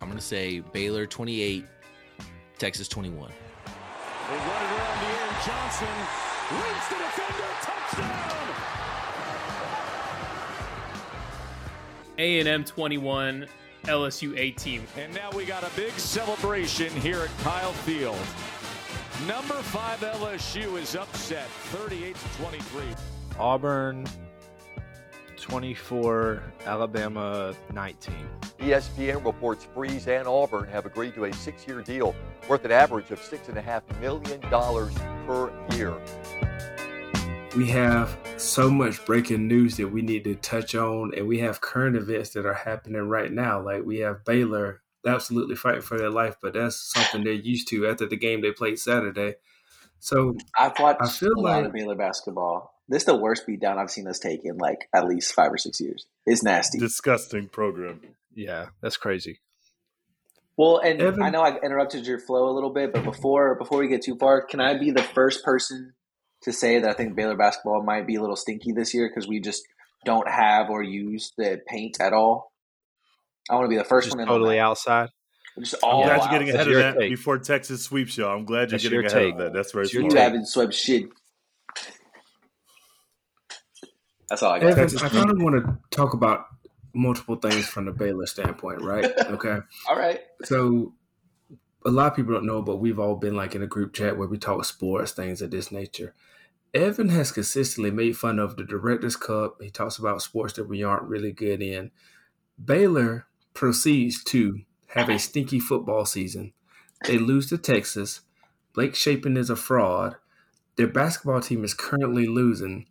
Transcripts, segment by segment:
I'm going to say Baylor 28, Texas 21. They run it around the air. Johnson reads the defender. Touchdown. A&M 21, LSU 18. And now we got a big celebration here at Kyle Field. Number five LSU is upset 38 to 23. Auburn 24, Alabama 19. ESPN reports Freeze and Auburn have agreed to a six year deal worth an average of $6.5 million per year. We have so much breaking news that we need to touch on, and we have current events that are happening right now. Like we have Baylor absolutely fighting for their life, but that's something they're used to after the game they played Saturday. So I've watched I feel a like, lot of Baylor basketball. This is the worst beatdown I've seen us take in like at least five or six years. It's nasty. Disgusting program. Yeah, that's crazy. Well, and Evan, I know I interrupted your flow a little bit, but before before we get too far, can I be the first person to say that I think Baylor basketball might be a little stinky this year because we just don't have or use the paint at all? I want to be the first just one. Totally outside. Just all I'm glad you're getting ahead of that take. before Texas sweeps y'all. I'm glad you're That's getting ahead take. of that. That's very smart. You haven't swept shit. That's all I got. Evan, I kind of want to talk about multiple things from the Baylor standpoint, right? Okay. all right. So a lot of people don't know, but we've all been like in a group chat where we talk sports, things of this nature. Evan has consistently made fun of the Directors Cup. He talks about sports that we aren't really good in. Baylor proceeds to have a stinky football season. They lose to Texas. Blake Shapen is a fraud. Their basketball team is currently losing.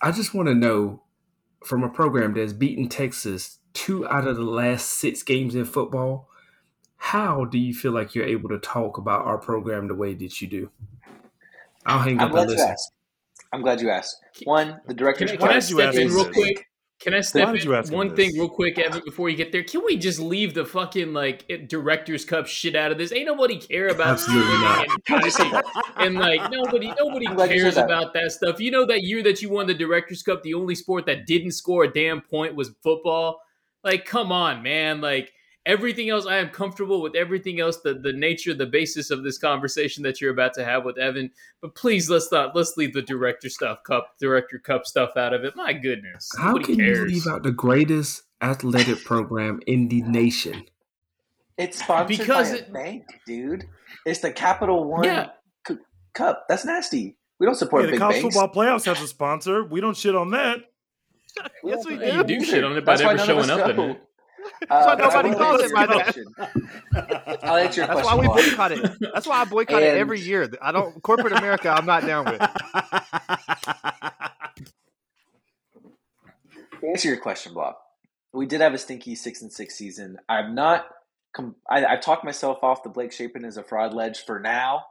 I just want to know from a program that's beaten Texas two out of the last six games in football, how do you feel like you're able to talk about our program the way that you do? I'll hang up and listen. I'm glad you asked. One, the director's can, can I step in real quick? Can I step in one thing real quick, Evan, before you get there? Can we just leave the fucking like director's cup shit out of this? Ain't nobody care about Absolutely not. And, and like nobody nobody cares that. about that stuff. You know that year that you won the director's cup, the only sport that didn't score a damn point was football. Like, come on, man. Like everything else, I am comfortable with everything else, the, the nature, the basis of this conversation that you're about to have with Evan. But please let's not let's leave the director stuff cup director cup stuff out of it. My goodness. How Nobody can cares. you leave out the greatest athletic program in the nation? It's sponsored because by it, a bank, dude. It's the Capital One yeah. Cup. That's nasty. We don't support yeah, the college banks. football playoffs has a sponsor. We don't shit on that. yes, we do. You do shit on it by never showing up in it. Uh, so nobody calls it by that. I'll answer your question. That's why we boycott it. That's why I boycott and... it every year. I don't corporate America. I'm not down with. answer your question, Bob. We did have a stinky six and six season. I'm not. Com- I, I talked myself off the Blake Shapen as a fraud ledge for now,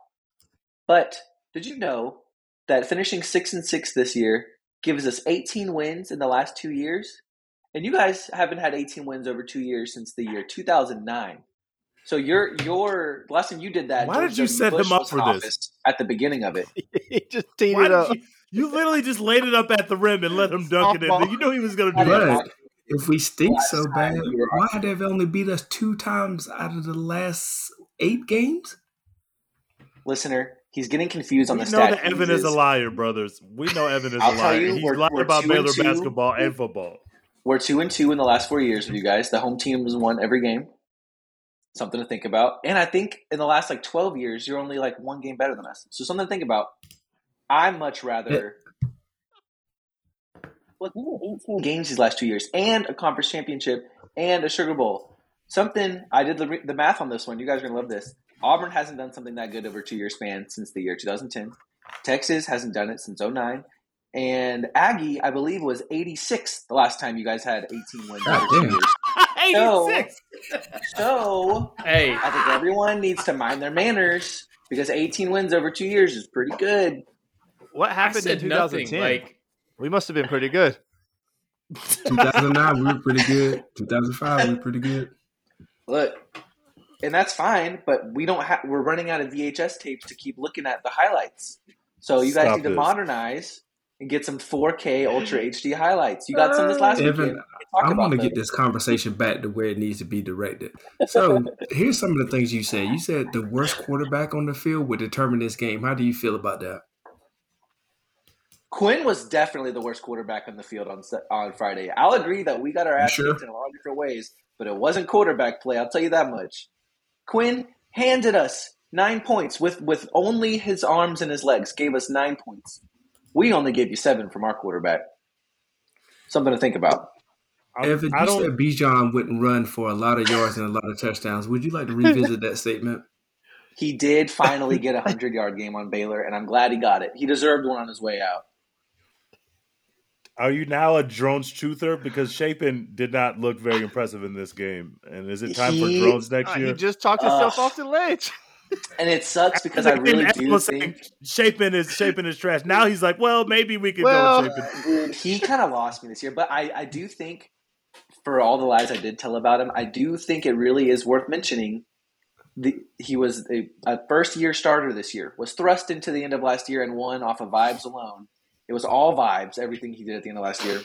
but did you know that finishing six and six this year gives us 18 wins in the last two years? And you guys haven't had 18 wins over two years since the year 2009. So your your last time you did that. Why George did you set Bush him up for this at the beginning of it? he just teed it up. You, you, literally just laid it up at the rim and let him dunk it in. You know he was going to do that. If we stink so bad, why have they only beat us two times out of the last eight games? Listener, he's getting confused on we the know that Evan is a liar, brothers. We know Evan is I'll a liar. You, he's lied about Baylor basketball and football. We're two and two in the last four years with mm-hmm. you guys. The home team has won every game. Something to think about. And I think in the last like twelve years, you're only like one game better than us. So something to think about. I much rather look. We won 18 games these last two years, and a conference championship, and a Sugar Bowl. Something I did the, the math on this one. You guys are gonna love this. Auburn hasn't done something that good over two year span since the year 2010. Texas hasn't done it since 09. And Aggie, I believe, was 86 the last time you guys had 18 wins. Oh, 86. So, so, hey, I think everyone needs to mind their manners because 18 wins over two years is pretty good. What happened in 2010? like, we must have been pretty good. 2009, we were pretty good. 2005, we were pretty good. Look, and that's fine, but we don't have. We're running out of VHS tapes to keep looking at the highlights. So you guys Stop need to this. modernize and get some 4K Ultra HD highlights. You got some this last Evan, weekend. I want to get this conversation back to where it needs to be directed. So here's some of the things you said. You said the worst quarterback on the field would determine this game. How do you feel about that? Quinn was definitely the worst quarterback on the field on on Friday. I'll agree that we got our ass sure? in a lot of different ways, but it wasn't quarterback play. I'll tell you that much. Quinn handed us nine points with with only his arms and his legs. Gave us nine points. We only gave you seven from our quarterback. Something to think about. Evan, you said Bijan wouldn't run for a lot of yards and a lot of touchdowns. Would you like to revisit that statement? He did finally get a hundred yard game on Baylor, and I'm glad he got it. He deserved one on his way out. Are you now a drones truther? Because Shapen did not look very impressive in this game. And is it time he, for drones next uh, year? He just talked himself uh, off the ledge. And it sucks because I really do think Shapen is Shapen is trash. Now he's like, well, maybe we could well, go Shapen. He kind of lost me this year, but I, I do think for all the lies I did tell about him, I do think it really is worth mentioning. The, he was a, a first year starter this year, was thrust into the end of last year and won off of vibes alone it was all vibes, everything he did at the end of last year.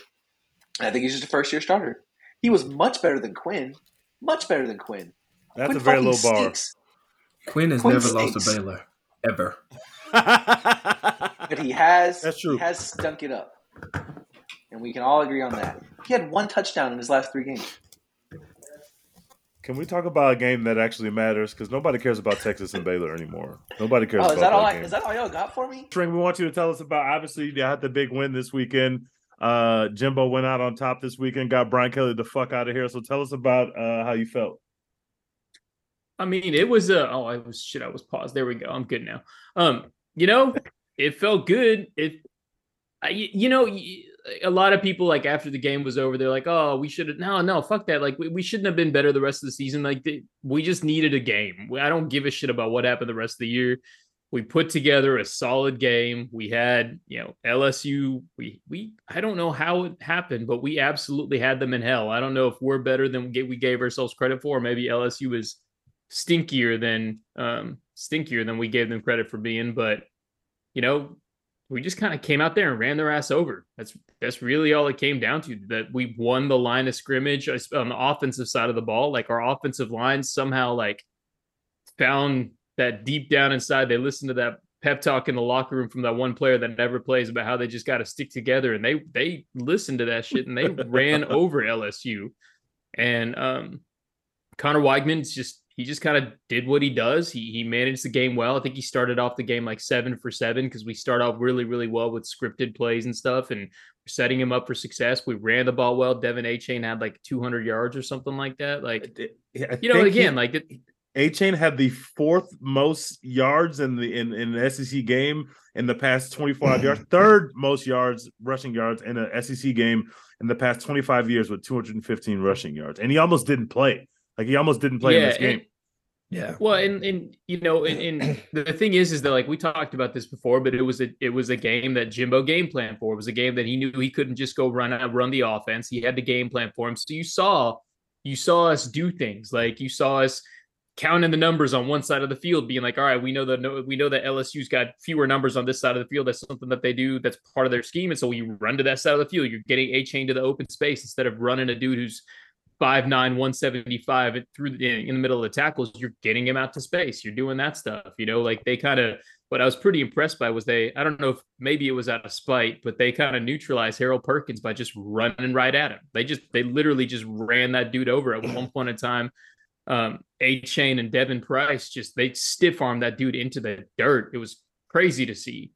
And I think he's just a first year starter. He was much better than Quinn. Much better than Quinn. That's Quinn a very low bar. Stinks. Quinn has Quinn never stinks. lost to Baylor. Ever. but he has That's true. he has stunk it up. And we can all agree on that. He had one touchdown in his last three games. Can we talk about a game that actually matters? Because nobody cares about Texas and Baylor anymore. Nobody cares. About. Oh, is that all? I, is that all y'all got for me? String, we want you to tell us about. Obviously, you had the big win this weekend. Uh, Jimbo went out on top this weekend, got Brian Kelly the fuck out of here. So tell us about uh, how you felt. I mean, it was a. Oh, I was shit. I was paused. There we go. I'm good now. Um, you know, it felt good. It, I, you know a lot of people like after the game was over, they're like, "Oh, we should have." No, no, fuck that. Like we, we shouldn't have been better the rest of the season. Like we just needed a game. I don't give a shit about what happened the rest of the year. We put together a solid game. We had, you know, LSU. We we I don't know how it happened, but we absolutely had them in hell. I don't know if we're better than we gave ourselves credit for. Maybe LSU is stinkier than um stinkier than we gave them credit for being. But you know, we just kind of came out there and ran their ass over. That's that's really all it came down to. That we won the line of scrimmage on the offensive side of the ball. Like our offensive line somehow like found that deep down inside. They listened to that pep talk in the locker room from that one player that never plays about how they just got to stick together, and they they listened to that shit and they ran over LSU. And um, Conner Weigman's just he just kind of did what he does. He he managed the game well. I think he started off the game like seven for seven because we start off really really well with scripted plays and stuff, and setting him up for success. We ran the ball well. De'Von Achane had like 200 yards or something like that. Like I you know, again, he, like it, Achane had the fourth most yards in the in, in the SEC game in the past 25 yards, third most yards rushing yards in an SEC game in the past 25 years with 215 rushing yards, and he almost didn't play. Like he almost didn't play yeah, in this game. yeah. Well, and and you know, and, and, the thing is, is that like we talked about this before, but it was a it was a game that Jimbo game plan for. It was a game that he knew he couldn't just go run out run the offense. He had the game plan for him. So you saw you saw us do things like you saw us counting the numbers on one side of the field, being like, all right, we know that we know that LSU's got fewer numbers on this side of the field. That's something that they do. That's part of their scheme. And so we run to that side of the field. You're getting Achane to the open space instead of running a dude who's five nine, one seventy five through the, in the middle of the tackles, you're getting him out to space. You're doing that stuff, you know, like they kind of, what I was pretty impressed by was they, I don't know if maybe it was out of spite, but they kind of neutralized Harold Perkins by just running right at him. They just, they literally just ran that dude over at one point in time. Um, chain and Devin Price just, they stiff armed that dude into the dirt. It was crazy to see.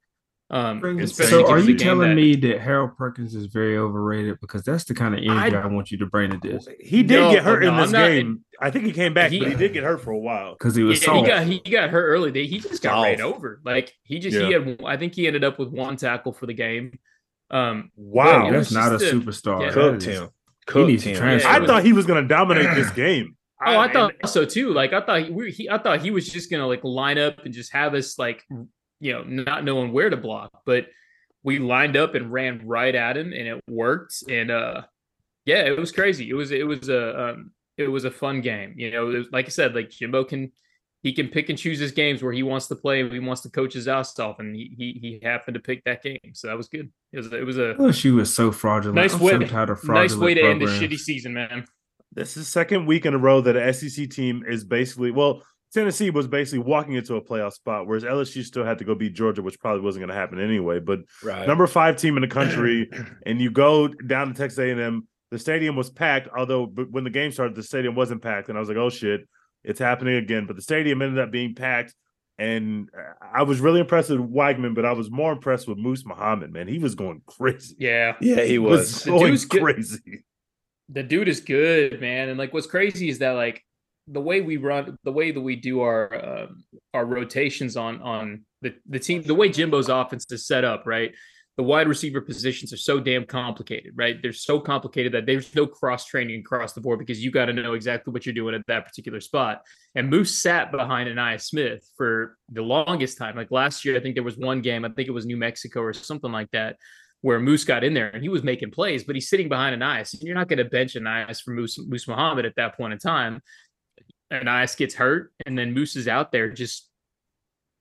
Um, so are you telling that, me that Harold Perkins is very overrated? Because that's the kind of energy I, I want you to bring to this. He did no, get hurt no, in this not, game. I think he came back, he, but he did get hurt for a while because he was. Yeah, he got he got hurt early. He just got soft. ran over. Like he just yeah. he had. I think he ended up with one tackle for the game. Um, wow, that's not a, a superstar. Yeah, Cooked him. Cooked him. I thought he was going to dominate this game. Oh, I, I thought so too. Like I thought he, he, I thought he was just gonna like line up and just have us like you know, not knowing where to block. But we lined up and ran right at him, and it worked. And uh, yeah, it was crazy. It was it was a um, it was a fun game. You know, was, like I said, like Jimbo can he can pick and choose his games where he wants to play. And he wants to coach his ass off, and he he, he happened to pick that game, so that was good. It was it was a LSU was so fraudulent. Nice I'm way, so tired of nice way to programs. end a shitty season, man. This is second week in a row that an SEC team is basically well. Tennessee was basically walking into a playoff spot, whereas LSU still had to go beat Georgia, which probably wasn't going to happen anyway. But Right. number five team in the country, and you go down to Texas A&M. The stadium was packed, although but when the game started, the stadium wasn't packed, and I was like, "Oh shit, it's happening again." But the stadium ended up being packed, and I was really impressed with Weigman, but I was more impressed with Moose Muhammad. Man, he was going crazy. Yeah, Yeah, he was. The going dude's good. crazy. the dude is good, man. And like, what's crazy is that like the way we run, the way that we do our um, our rotations on on the the team, the way Jimbo's offense is set up, right? The wide receiver positions are so damn complicated, right? They're so complicated that there's no cross training across the board because you got to know exactly what you're doing at that particular spot. And Moose sat behind Ainias Smith for the longest time. Like last year, I think there was one game, I think it was New Mexico or something like that, where Moose got in there and he was making plays, but he's sitting behind Ainias. You're not going to bench Ainias for Moose, Moose Muhammad at that point in time. Ainias gets hurt, and then Moose is out there just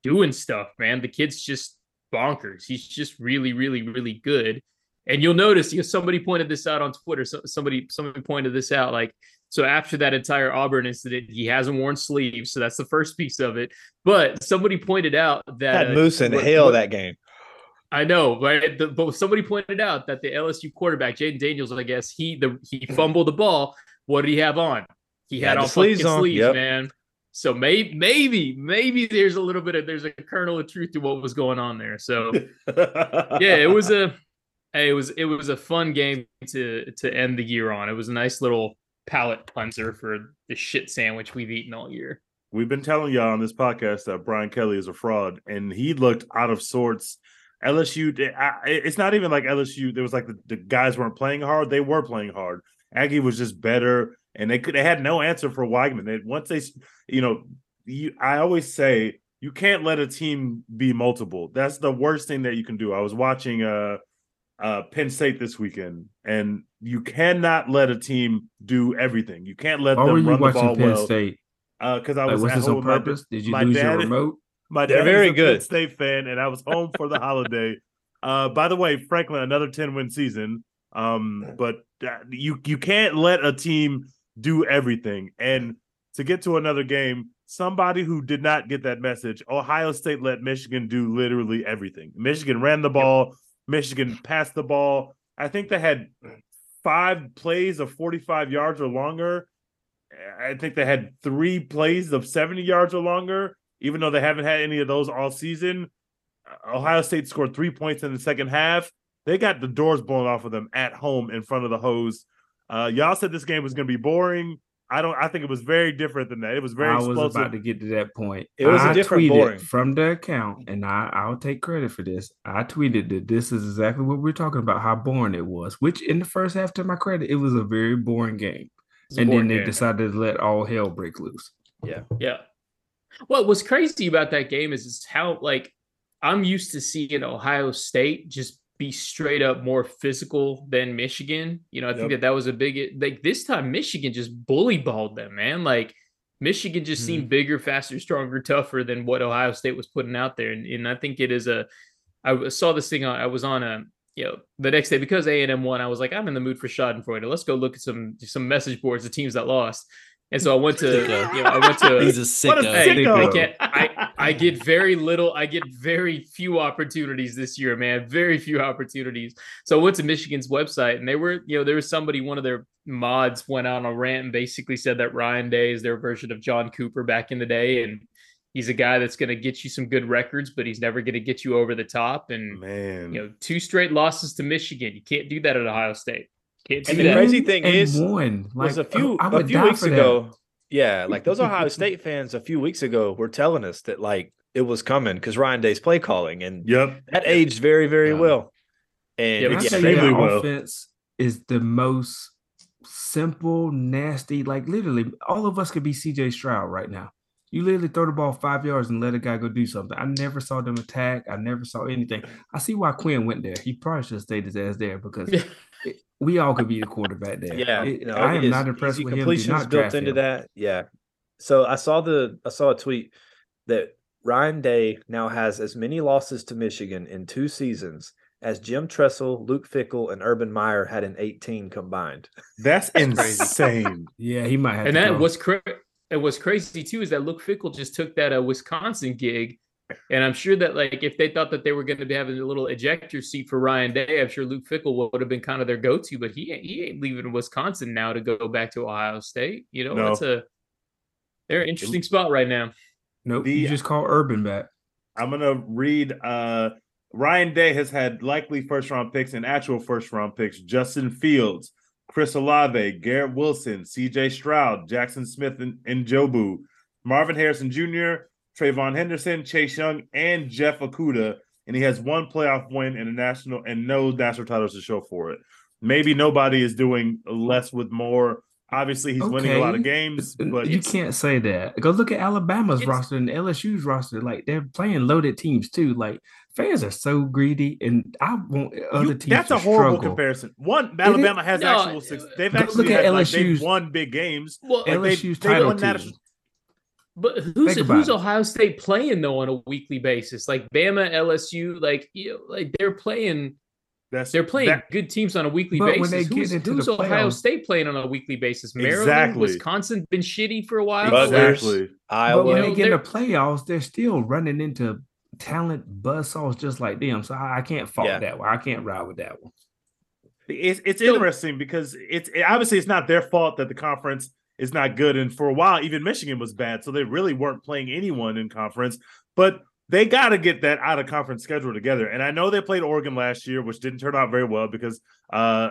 doing stuff, man. The kid's just bonkers. He's just really, really, really good. And you'll notice, you know, somebody pointed this out on Twitter. So, somebody, somebody pointed this out. Like, so after that entire Auburn incident, he hasn't worn sleeves. So that's the first piece of it. But somebody pointed out that uh, Moose in what- hell that game. I know, right? The, but somebody pointed out that the LSU quarterback, Jayden Daniels, I guess he the he fumbled the ball. What did he have on? He had, Had the on sleeves fucking on, sleeves, yep. man. So maybe, maybe, maybe there's a little bit of there's a kernel of truth to what was going on there. So yeah, it was a hey, it was it was a fun game to to end the year on. It was a nice little palate cleanser for the shit sandwich we've eaten all year. We've been telling y'all on this podcast that Brian Kelly is a fraud, and he looked out of sorts. LSU, it's not even like LSU. There was like the, the guys weren't playing hard; they were playing hard. Aggie was just better, and they could they had no answer for Weigman. They, once they, you know, you, I always say you can't let a team be multiple. That's the worst thing that you can do. I was watching uh uh Penn State this weekend, and you cannot let a team do everything. You can't let Why were them you run the watching ball Penn well. State? Uh, because I Like, was was at this home on with my- purpose? Did you my lose your dad- remote? My They're dad very a good. Penn State fan, and I was home for the holiday. Uh, by the way, Franklin, another ten win season. Um, but uh, you you can't let a team do everything. And to get to another game, somebody who did not get that message, Ohio State let Michigan do literally everything. Michigan ran the ball. Michigan passed the ball. I think they had five plays of 45 yards or longer. I think they had three plays of 70 yards or longer, even though they haven't had any of those all season. Ohio State scored three points in the second half. They got the doors blown off of them at home in front of the hose. Uh, y'all said this game was going to be boring. I don't. I think it was very different than that. It was very I explosive. was about to get to that point. It was a I different tweeted boring. from the account, and I, I'll take credit for this. I tweeted that this is exactly what we're talking about, how boring it was. Which, in the first half, to my credit, it was a very boring game. It's a And then they game. decided to let all hell break loose. Yeah, yeah. What was crazy about that game is, is how like I'm used to seeing Ohio State just be straight up more physical than Michigan. You know, I think that that was a big like this time Michigan just bully balled them, man. Like Michigan just seemed mm-hmm. bigger, faster, stronger, tougher than what Ohio State was putting out there, and, and I think it is a. I saw this thing. Uh, I was on a you know the next day because A and M won. I was like, I'm in the mood for Schadenfreude. Let's go look at some some message boards of teams that lost. And so I went to you know I went to He's a What a sicko. Hey. I can't. I I get very little. I get very few opportunities this year, man. Very few opportunities. So I went to Michigan's website, and they were, you know, there was somebody. One of their mods went out on a rant and basically said that Ryan Day is their version of John Cooper back in the day, and he's a guy that's going to get you some good records, but he's never going to get you over the top. And Man, you know, two straight losses to Michigan. You can't do that at Ohio State. Can't do And the crazy thing And is, won. was a Like, few I a would few weeks ago. that. Ago. Yeah, like those Ohio State fans a few weeks ago were telling us that like it was coming because Ryan Day's play calling, and yep. that aged very, very Yeah. well. And Yeah, When Yeah, extremely well. offense is the most simple, nasty. Like literally, all of us could be CJ Stroud right now. You literally throw the ball five yards and let a guy go do something. I never saw them attack. I never saw anything. I see why Quinn went there. He probably should have stayed his ass there because it- we all could be the quarterback there. yeah, It- you know, I am his not impressed easy with him. Do completions not built into him. that. Yeah, So I saw the I saw a tweet that Ryan Day now has as many losses to Michigan in two seasons as Jim Tressel, Luke Fickell, and Urban Meyer had in 18 combined. That's insane. yeah, he might have. And that go. was crazy. it was crazy too is that Luke Fickell just took that uh, Wisconsin gig, and I'm sure that like if they thought that they were going to be having a little ejector seat for Ryan Day, I'm sure Luke Fickell would have been kind of their go-to. But he he ain't leaving Wisconsin now to go back to Ohio State. You know, no. that's a they're an interesting spot right now. Nope, the, you just call Urban back. I'm gonna read. uh Ryan Day has had likely first round picks and actual first round picks. Justin Fields, Chris Olave, Garrett Wilson, CJ Stroud, Jaxon Smith, and, and Jobu, Marvin Harrison Jr., TreVeyon Henderson, Chase Young, and Jeff Okudah. And he has one playoff win in a national and no national titles to show for it. Maybe nobody is doing less with more Obviously, he's okay. winning a lot of games, uh, uh, but you can't say that. Go look at Alabama's roster and LSU's roster. Like they're playing loaded teams too. Like fans are so greedy, and I want other you, teams. That's a horrible struggle. comparison. One, Alabama has no, actual six. They've actually look had, at LSU's, like, they've won big games. Well, like LSU's they, title team. National, but who's who's Ohio State playing though on a weekly basis? Like Bama, LSU, like you know, like they're playing that's they're playing that, good teams on a weekly basis. who's, who's Ohio State playing on a weekly basis? Maryland, exactly. Wisconsin been shitty for a while. Exactly. Iowa. But when they get in the playoffs, they're still running into talent buzzsaws just like them. So I, I can't fault yeah. that one. I can't ride with that one. It's it's interesting because it's it, obviously it's not their fault that the conference is not good, and for a while even Michigan was bad, so they really weren't playing anyone in conference. But they got to get that out of conference schedule together. And I know they played Oregon last year, which didn't turn out very well because uh,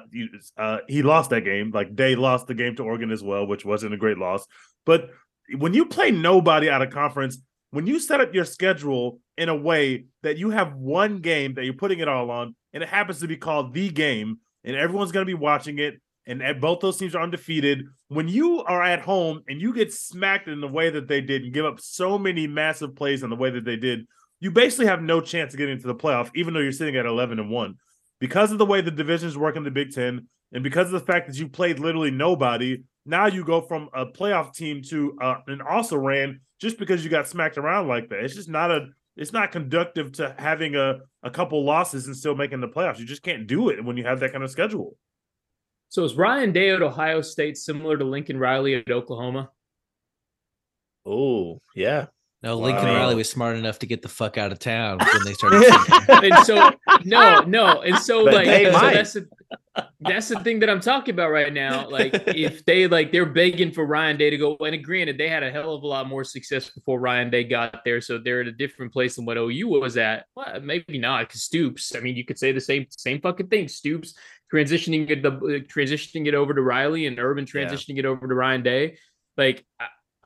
uh, he lost that game. Like they lost the game to Oregon as well, which wasn't a great loss. But when you play nobody out of conference, when you set up your schedule in a way that you have one game that you're putting it all on, and it happens to be called the game, and everyone's going to be watching it, and both those teams are undefeated. When you are at home and you get smacked in the way that they did and give up so many massive plays in the way that they did, you basically have no chance of getting to the playoff, even though you're sitting at 11 and 1. Because of the way the divisions work in the Big Ten, and because of the fact that you played literally nobody, now you go from a playoff team to uh, an also ran just because you got smacked around like that. It's just not a it's not conductive to having a, a couple losses and still making the playoffs. You just can't do it when you have that kind of schedule. So is Ryan Day at Ohio State similar to Lincoln Riley at Oklahoma? Oh, yeah. No, Lincoln wow. Riley was smart enough to get the fuck out of town when they started. and so no, no, and so but like so that's the, that's the thing that I'm talking about right now. Like if they like they're begging for Ryan Day to go, and granted they had a hell of a lot more success before Ryan Day got there, so they're at a different place than what OU was at. Well, maybe not because Stoops. I mean, you could say the same same fucking thing. Stoops transitioning it the transitioning it over to Riley and Urban transitioning yeah. it over to Ryan Day. Like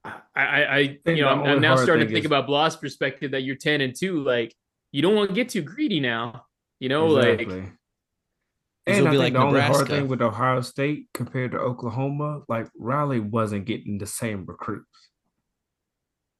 I, I, I you know, I'm, I'm, now starting to think is... about Bloss' perspective that you're 10 and 2. Like, you don't want to get too greedy now. You know, exactly. like and I think like the Nebraska. only hard thing with Ohio State compared to Oklahoma, like Riley wasn't getting the same recruits.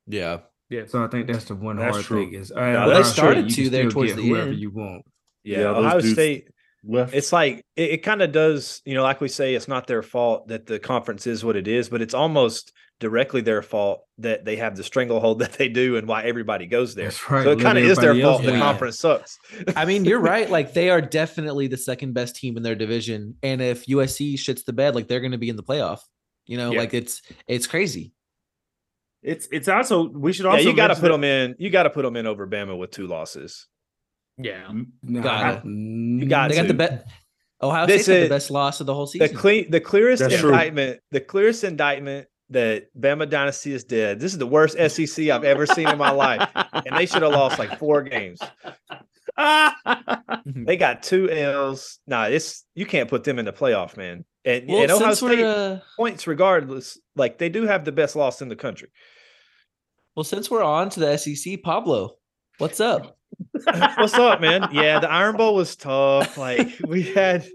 Yeah. Yeah. So I think that's the one that's hard true. thing is uh, well, they started to there towards the whoever end. you want. Yeah, yeah Ohio State left. It's like it, it kind of does, you know, like we say, it's not their fault that the conference is what it is, but it's almost directly their fault that they have the stranglehold that they do and why everybody goes there. Right. So it kind of is their fault the conference sucks. I mean, you're right. Like they are definitely the second best team in their division. And if USC shits the bed, like they're going to be in the playoff. You know, yeah. like it's it's crazy. It's it's also we should also yeah, you got to put that- them in. You got to put them in over Bama with two losses. Yeah, no, got You got they to. got the bet. Ohio State had the best loss of the whole season. The clean, the clearest That's indictment, true. the clearest indictment that Bama Dynasty is dead. This is the worst SEC I've ever seen in my life, and they should have lost like four games. they got two L's. Nah, it's you can't put them in the playoff, man. And, well, and Ohio State uh... points regardless. Like they do have the best loss in the country. Well, since we're on to the SEC, Pablo, what's up? What's up, man? Yeah, the Iron Bowl was tough. Like we had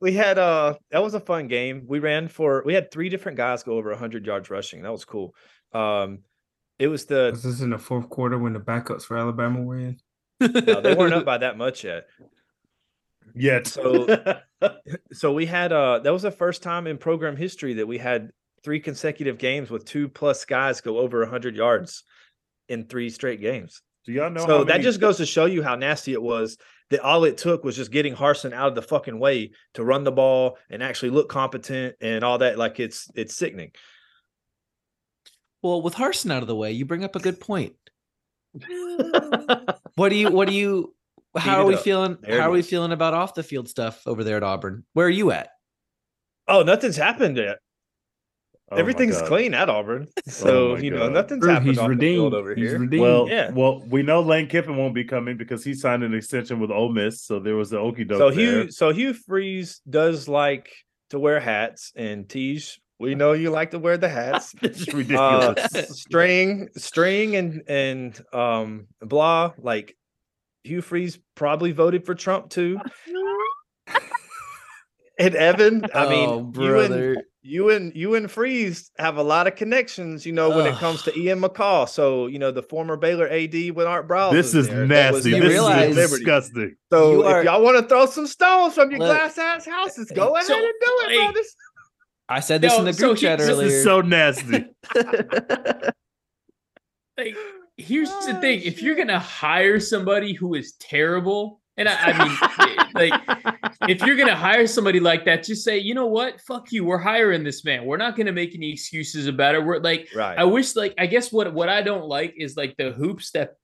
we had uh that was a fun game. We ran for we had three different guys go over 100 yards rushing. That was cool. Um it was the was this in the fourth quarter when the backups for Alabama were in? no, they weren't up by that much yet. Yet. So so we had uh that was the first time in program history that we had three consecutive games with two plus guys go over 100 yards in three straight games. Do y'all know? So many- that just goes to show you how nasty it was. That all it took was just getting Harsin out of the fucking way to run the ball and actually look competent and all that. Like it's it's sickening. Well, with Harsin out of the way, you bring up a good point. what do you? What do you? How are we up. feeling? There how are we feeling about off the field stuff over there at Auburn? Where are you at? Oh, nothing's happened yet. Oh Everything's clean at Auburn, oh so oh you know nothing's happened he's off redeemed. the field over he's here. Redeemed. Well, yeah. Well, we know Lane Kiffin won't be coming because he signed an extension with Ole Miss, so there was the okey doke. So Hugh, so Hugh Freeze does like to wear hats, and Teej, we know you like to wear the hats. it's ridiculous. Uh, string, string, and and um blah. Like Hugh Freeze probably voted for Trump too. and Evan, I mean, oh, brother. You and, you and you and Freeze have a lot of connections, you know, when it comes to Ian McCaw. So, you know, the former Baylor AD with Art Briles. This is there. nasty. This realize, is disgusting. So, are, if y'all want to throw some stones from your look, glass ass houses, go eh, eh, ahead so, and do it, hey, brothers. I said this in the group so chat he, earlier. This is so nasty. like, here's oh, the thing: shit. if you're gonna hire somebody who is terrible, and I, I mean, like, if you're gonna hire somebody like that, just say, you know what, fuck you. We're hiring this man. We're not gonna make any excuses about it. We're like, right. I wish, like, I guess what what I don't like is like the hoops that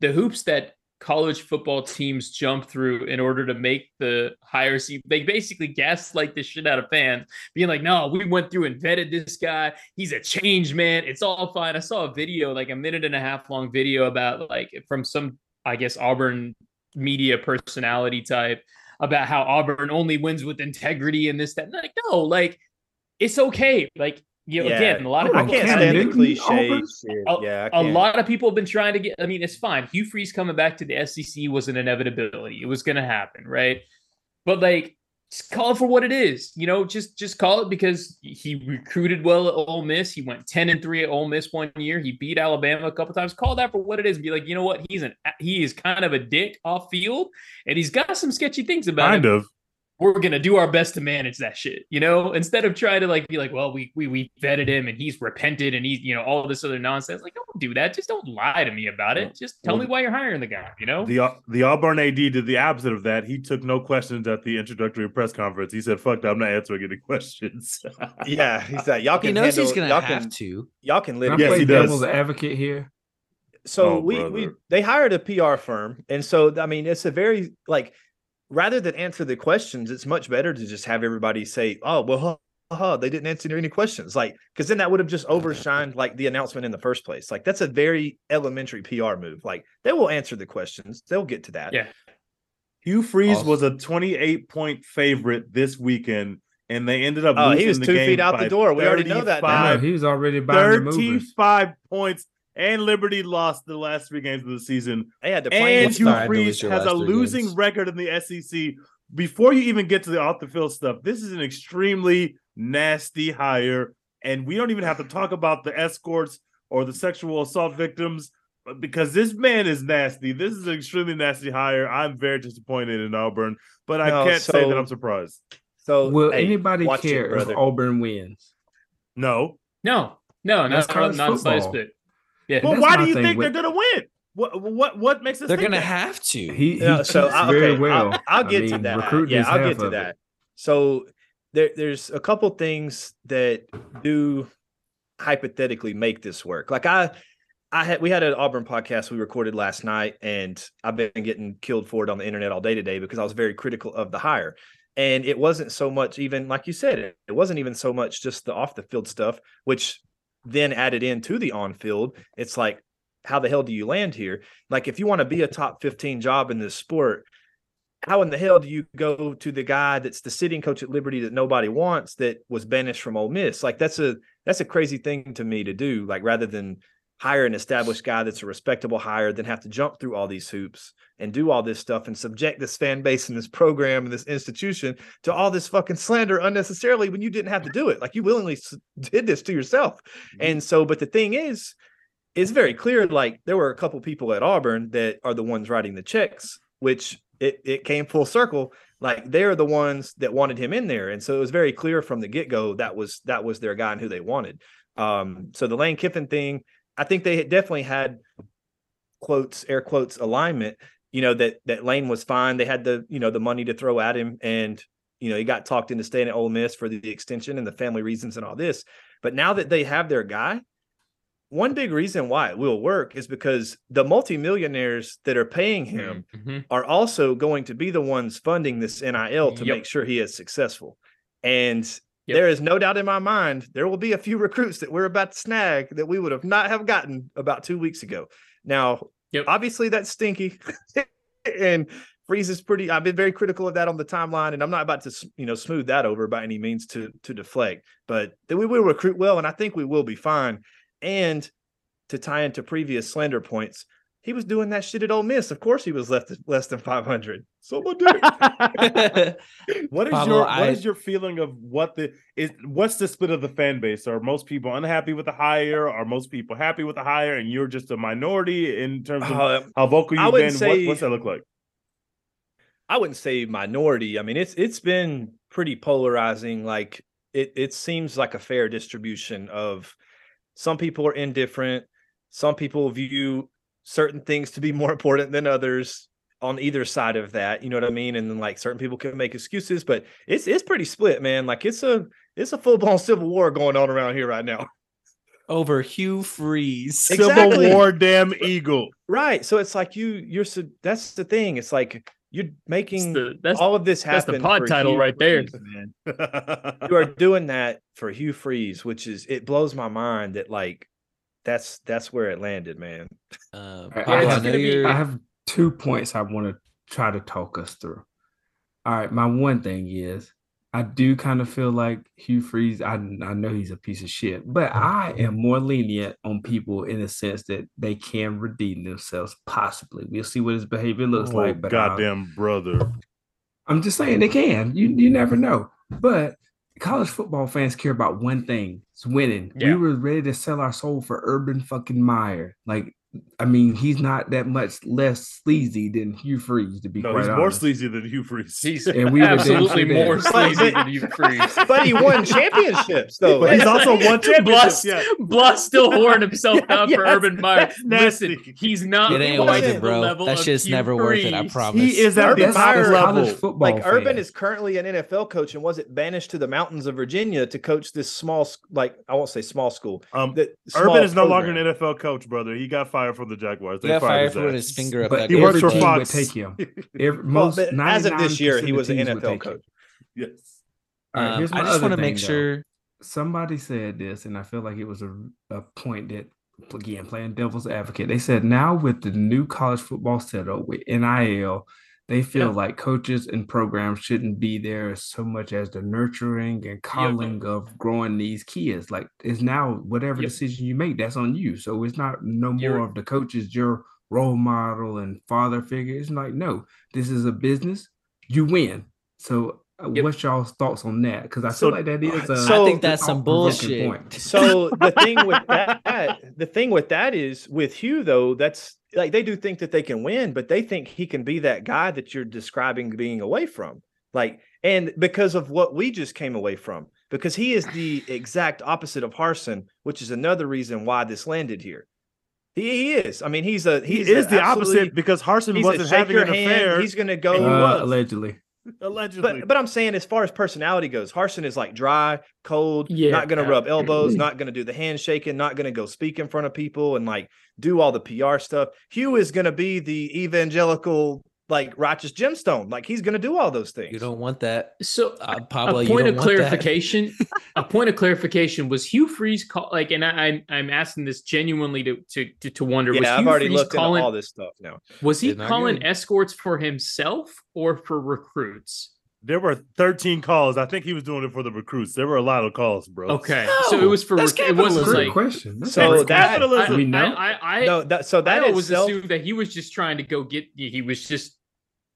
the hoops that college football teams jump through in order to make the hire seat. They basically gaslight the shit out of fans, being like, no, we went through and vetted this guy. He's a change man. It's all fine. I saw a video, like a minute and a half long video about like from some, I guess, Auburn media personality type about how Auburn only wins with integrity and this, that. And like, no, like it's okay. Like, you know, yeah. again, a lot of I can't stand the cliche. A, yeah, a lot of people have been trying to get. I mean, it's fine. Hugh Freeze coming back to the SEC was an inevitability. It was going to happen, right? But like, just call it for what it is. You know, just just call it because he recruited well at Ole Miss. He went ten and three at Ole Miss one year. He beat Alabama a couple times. Call that for what it is. Be like, you know what? He's an he is kind of a dick off field, and he's got some sketchy things about kind him. Kind of we're gonna do our best to manage that shit, you know, instead of trying to like be like, well, we we we vetted him and he's repented and he's you know all this other nonsense. Like, don't do that. Just don't lie to me about it. Just tell well, me why you're hiring the guy. You know, the uh, the Auburn AD did the opposite of that. He took no questions at the introductory press conference. He said, "Fuck that, I'm not answering any questions." yeah, he's said, "Y'all can." He knows handle, he's gonna y'all have can, to. Y'all can live. Yes, he does. Devil's advocate here. So oh, we brother. we they hired a PR firm, and so I mean, it's a very like rather than answer the questions, it's much better to just have everybody say, "Oh, well, huh, huh, they didn't answer any questions," like because then that would have just overshined like the announcement in the first place. Like that's a very elementary PR move. Like they will answer the questions, they'll get to that. Yeah. Hugh Freeze awesome. was a 28 point favorite this weekend, and they ended up. Oh, he was two feet out the door. We already know that. Now. He was already buying 35 points and Liberty lost the last three games of the season. They had to and Hugh Freeze has a losing games. record in the SEC. Before you even get to the off the field stuff, this is an extremely nasty hire, and we don't even have to talk about the escorts or the sexual assault victims because this man is nasty. This is an extremely nasty hire. I'm very disappointed in Auburn, but I no, can't so, say that I'm surprised. So, will hey, anybody care it, if Auburn wins? No, no, no, not, not, not a slice bit. Yeah. Well, why do you think with... they're gonna win? What what what makes us? They're gonna that? have to. He, he no, so I, okay, very well. I'll, I'll get I mean, to that. Yeah, I'll get to that. It. So there, there's a couple things that do hypothetically make this work. Like I, I had we had an Auburn podcast we recorded last night, and I've been getting killed for it on the internet all day today because I was very critical of the hire. And it wasn't so much even like you said, it, it wasn't even so much just the off the field stuff, which then added into the on field, it's like, how the hell do you land here? Like, if you want to be a top 15 job in this sport, how in the hell do you go to the guy that's the sitting coach at Liberty that nobody wants that was banished from Ole Miss? Like that's a that's a crazy thing to me to do. Like rather than hire an established guy that's a respectable hire, then have to jump through all these hoops and do all this stuff and subject this fan base and this program and this institution to all this fucking slander unnecessarily when you didn't have to do it. Like you willingly did this to yourself. Mm-hmm. And so, but the thing is, it's very clear. Like there were a couple people at Auburn that are the ones writing the checks, which it, it came full circle. Like they're the ones that wanted him in there, and so it was very clear from the get go that was that was their guy and who they wanted. Um, so the Lane Kiffin thing, I think they definitely had quotes air quotes alignment. You know that that Lane was fine. They had the you know the money to throw at him, and you know he got talked into staying at Ole Miss for the extension and the family reasons and all this. But now that they have their guy, one big reason why it will work is because the multimillionaires that are paying him mm-hmm. are also going to be the ones funding this NIL to yep. make sure he is successful. And yep. there is no doubt in my mind there will be a few recruits that we're about to snag that we would have not have gotten about two weeks ago. Now, yep. obviously that's stinky, and Freeze is pretty. I've been very critical of that on the timeline, and I'm not about to you know smooth that over by any means to to deflect. But that we will recruit well, and I think we will be fine. And to tie into previous slander points, he was doing that shit at Ole Miss. Of course, he was left less than 500. Someone did. what is Pablo, your what I, is your feeling of what the is? What's the split of the fan base? Are most people unhappy with the hire? Are most people happy with the hire? And you're just a minority in terms of uh, how vocal you've been. Say, what, what's that look like? I wouldn't say minority. I mean, it's it's been pretty polarizing. Like it it seems like a fair distribution of some people are indifferent. Some people view certain things to be more important than others on either side of that. You know what I mean? And then like certain people can make excuses, but it's it's pretty split, man. Like it's a it's a full blown civil war going on around here right now. Over Hugh Freeze, exactly. Civil War, damn eagle. Right. So it's like you you're so that's the thing. It's like you're making the, that's, all of this happen. That's the pod title Hugh right there, man. you are doing that for Hugh Freeze, which is it blows my mind that like that's that's where it landed, man. Uh, I, have, be, I have two points I want to try to talk us through. All right, my one thing is I do kind of feel like Hugh Freeze. I I know he's a piece of shit, but I am more lenient on people in the sense that they can redeem themselves. Possibly, we'll see what his behavior looks oh, like. But goddamn i brother, I'm just saying they can. You you never know. But college football fans care about one thing: it's winning. Yeah. We were ready to sell our soul for Urban fucking Meyer. Like I mean, he's not that much less sleazy than Hugh Freeze, to be no, quite he's honest. more sleazy than Hugh Freeze. He's and we absolutely more sleazy than Hugh Freeze. But he won championships, though. But he's also won championships. yeah. Bluss still whoring himself yeah, out for Urban Meyer. Listen, he's not it ain't worth it, bro. That shit's never worth it. I promise. He is at Urban Meyer level. Football like fan. Urban is currently an NFL coach and was it banished to the mountains of Virginia to coach this small, like I won't say small school. Um, Urban is no longer an NFL coach, brother. He got fired from the Jaguars. They fired for his finger up. But he works for Fox. Would take him. Every, most, well, as of this year, he was an NFL coach. Yes. All right, um, I just want to make sure. Somebody said this, and I feel like it was a, a point that again playing devil's advocate. They said now with the new college football setup with NIL, they feel yeah. like coaches and programs shouldn't be there so much as the nurturing and coddling of growing these kids. Like it's now whatever yep. decision you make, that's on you. So it's not no You're, more of the coaches your role model and father figure. It's like no, this is a business. You win. So uh, Yep. What's y'all's thoughts on that? Because I feel like that is. A, so, I think that's some bullshit. Point. So the thing with that, the thing with that is with Hugh though, that's like they do think that they can win, but they think he can be that guy that you're describing being away from. Like, and because of what we just came away from, because he is the exact opposite of Harsin, which is another reason why this landed here. He, he is. I mean, he's a he is the opposite because Harsin wasn't having an hand, affair. He's going to go uh, allegedly. Allegedly. But, but I'm saying, as far as personality goes, Harsin is like dry, cold, yeah. not going to rub elbows, not going to do the handshaking, not going to go speak in front of people and like do all the PR stuff. Hugh is going to be the evangelical like righteous gemstone. Like he's going to do all those things. You don't want that. So, uh, Pablo, a point of clarification. a point of clarification was Hugh Freeze call like, and I, am I'm asking this genuinely to to to, to wonder. Yeah, was I've Hugh already Freeze looked calling, into all this stuff now. Was he calling escorts for himself or for recruits? There were 13 calls. I think he was doing it for the recruits. There were a lot of calls, bro. Okay, no, so it was for that's it wasn't like question. That's so that capitalism. I, we know. I, I, I no, that, so that I always itself, assumed that he was just trying to go get. He was just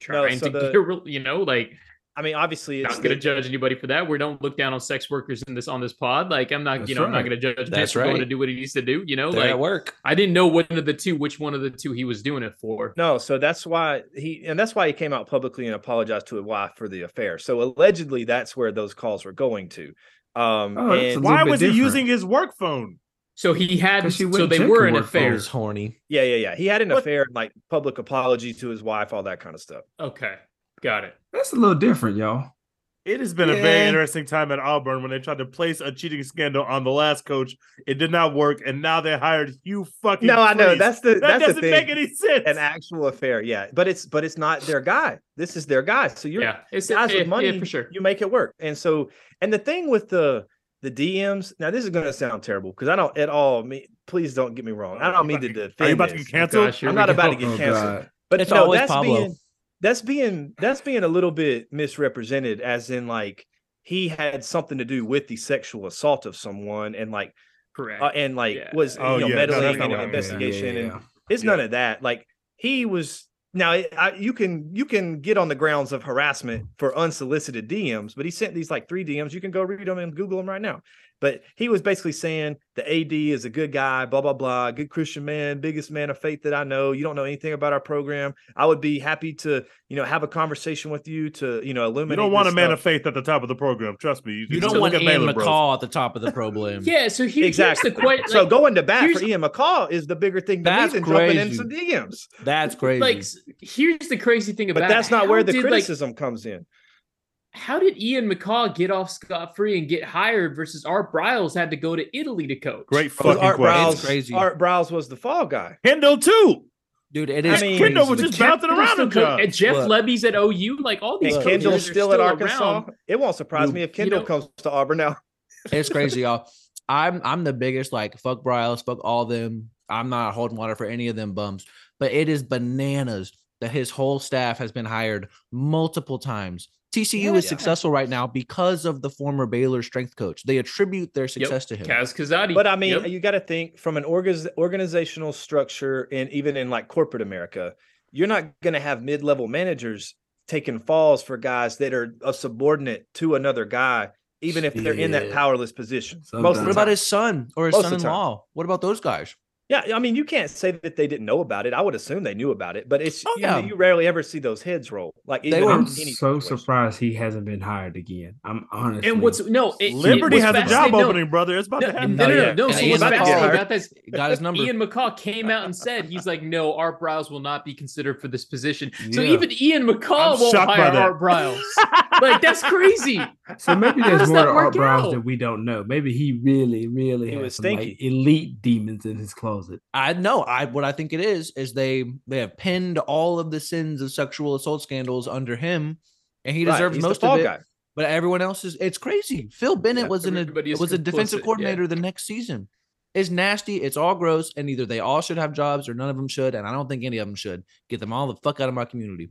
trying no, so to the, get, you know, like I mean, obviously, it's not going to judge anybody for that. We don't look down on sex workers in this on this pod. Like, I'm not, That's you know, right. I'm not going to judge. That's right. Going to do what he needs to do. You know, They're like at work. I didn't know one of the two, which one of the two he was doing it for. No, so that's why he, and that's why he came out publicly and apologized to his wife for the affair. So allegedly, that's where those calls were going to. Um, oh, and why was different. he using his work phone? So he had so they were in affair. Horny. Yeah, yeah, yeah. He had an what? affair, like public apology to his wife, all that kind of stuff. Okay, got it. That's a little different, y'all. It has been yeah. a very interesting time at Auburn when they tried to place a cheating scandal on the last coach. It did not work, and now they hired Hugh fucking. No, I know that's the that that's doesn't the make any sense. An actual affair, yeah, but it's but it's not their guy. This is their guy. So you're yeah, it's guys with money yeah, for sure. You make it work, and so and the thing with the the DMs. Now this is going to sound terrible because I don't at all. Me, please don't get me wrong. I don't mean to defend. Are you about to get canceled? I'm not about to get oh, canceled. But it's no, always that's Pablo. being that's being that's being a little bit misrepresented, as in like he had something to do with the sexual assault of someone, and like correct, uh, and like yeah. was oh, you know yeah. meddling no, in an investigation, yeah, and it's none of that. Like he was now I, you can you can get on the grounds of harassment for unsolicited DMs, but he sent these like three DMs. You can go read them and Google them right now. But he was basically saying the AD is a good guy, blah, blah, blah, good Christian man, biggest man of faith that I know. You don't know anything about our program. I would be happy to, you know, have a conversation with you to, you know, illuminate. You don't want a stuff. man of faith at the top of the program. Trust me. You, you don't want Ian Baylor, McCaw bros. at the top of the program. yeah. So he, exactly. the Like, so going to bat for Ian McCaw is the bigger thing than jumping in some DMs. That's crazy. Like, here's the crazy thing about But that's not where the criticism like, comes in how did Ian McCaw get off scot free and get hired versus Art Briles had to go to Italy to coach? Great fucking Art question. Briles, crazy. Art Briles was the fall guy. Kendal too. Dude, it is. I mean, Kendal was just bouncing around the job. And Jeff Look. Lebby's at OU. Like all these. And Kendal's still, still at Arkansas. Around. It won't surprise Dude, me if Kendal you know, comes to Auburn now. it's crazy, y'all. I'm I'm the biggest like fuck Briles, fuck all them. I'm not holding water for any of them bums, but it is bananas that his whole staff has been hired multiple times TCU yeah, is yeah. successful right now because of the former Baylor strength coach. They attribute their success yep. to him. Kaz Kazadi. But I mean, yep. you got to think from an org- organizational structure and even in like corporate America, you're not going to have mid-level managers taking falls for guys that are a subordinate to another guy, even if they're in that powerless position. Most what about his son or his Most son-in-law? What about those guys? Yeah, I mean, you can't say that they didn't know about it. I would assume they knew about it, but it's oh, yeah. you, you, rarely ever see those heads roll. Like they were I'm so surprised he hasn't been hired again. I'm honest. And what's no it, Liberty it has a job opening, brother. It's about no, to happen. No, no, no. no. So what's fascinating about this? Got his number. Ian McCaw came out and said he's like, no, Art Briles will not be considered for this position. Yeah. So even Ian McCaw I'm won't hire Art Briles. like that's crazy. So maybe there's more to Art Briles that we don't know. Maybe he really, really he has some like, elite demons in his closet. I know I what I think it is is they they have pinned all of the sins of sexual assault scandals under him, and he deserves right, most of it. Guy. But everyone else is it's crazy. Phil Bennett yeah, was in a was a defensive coordinator yeah. the next season. It's nasty. It's all gross, and either they all should have jobs or none of them should. And I don't think any of them should. Get them all the fuck out of my community.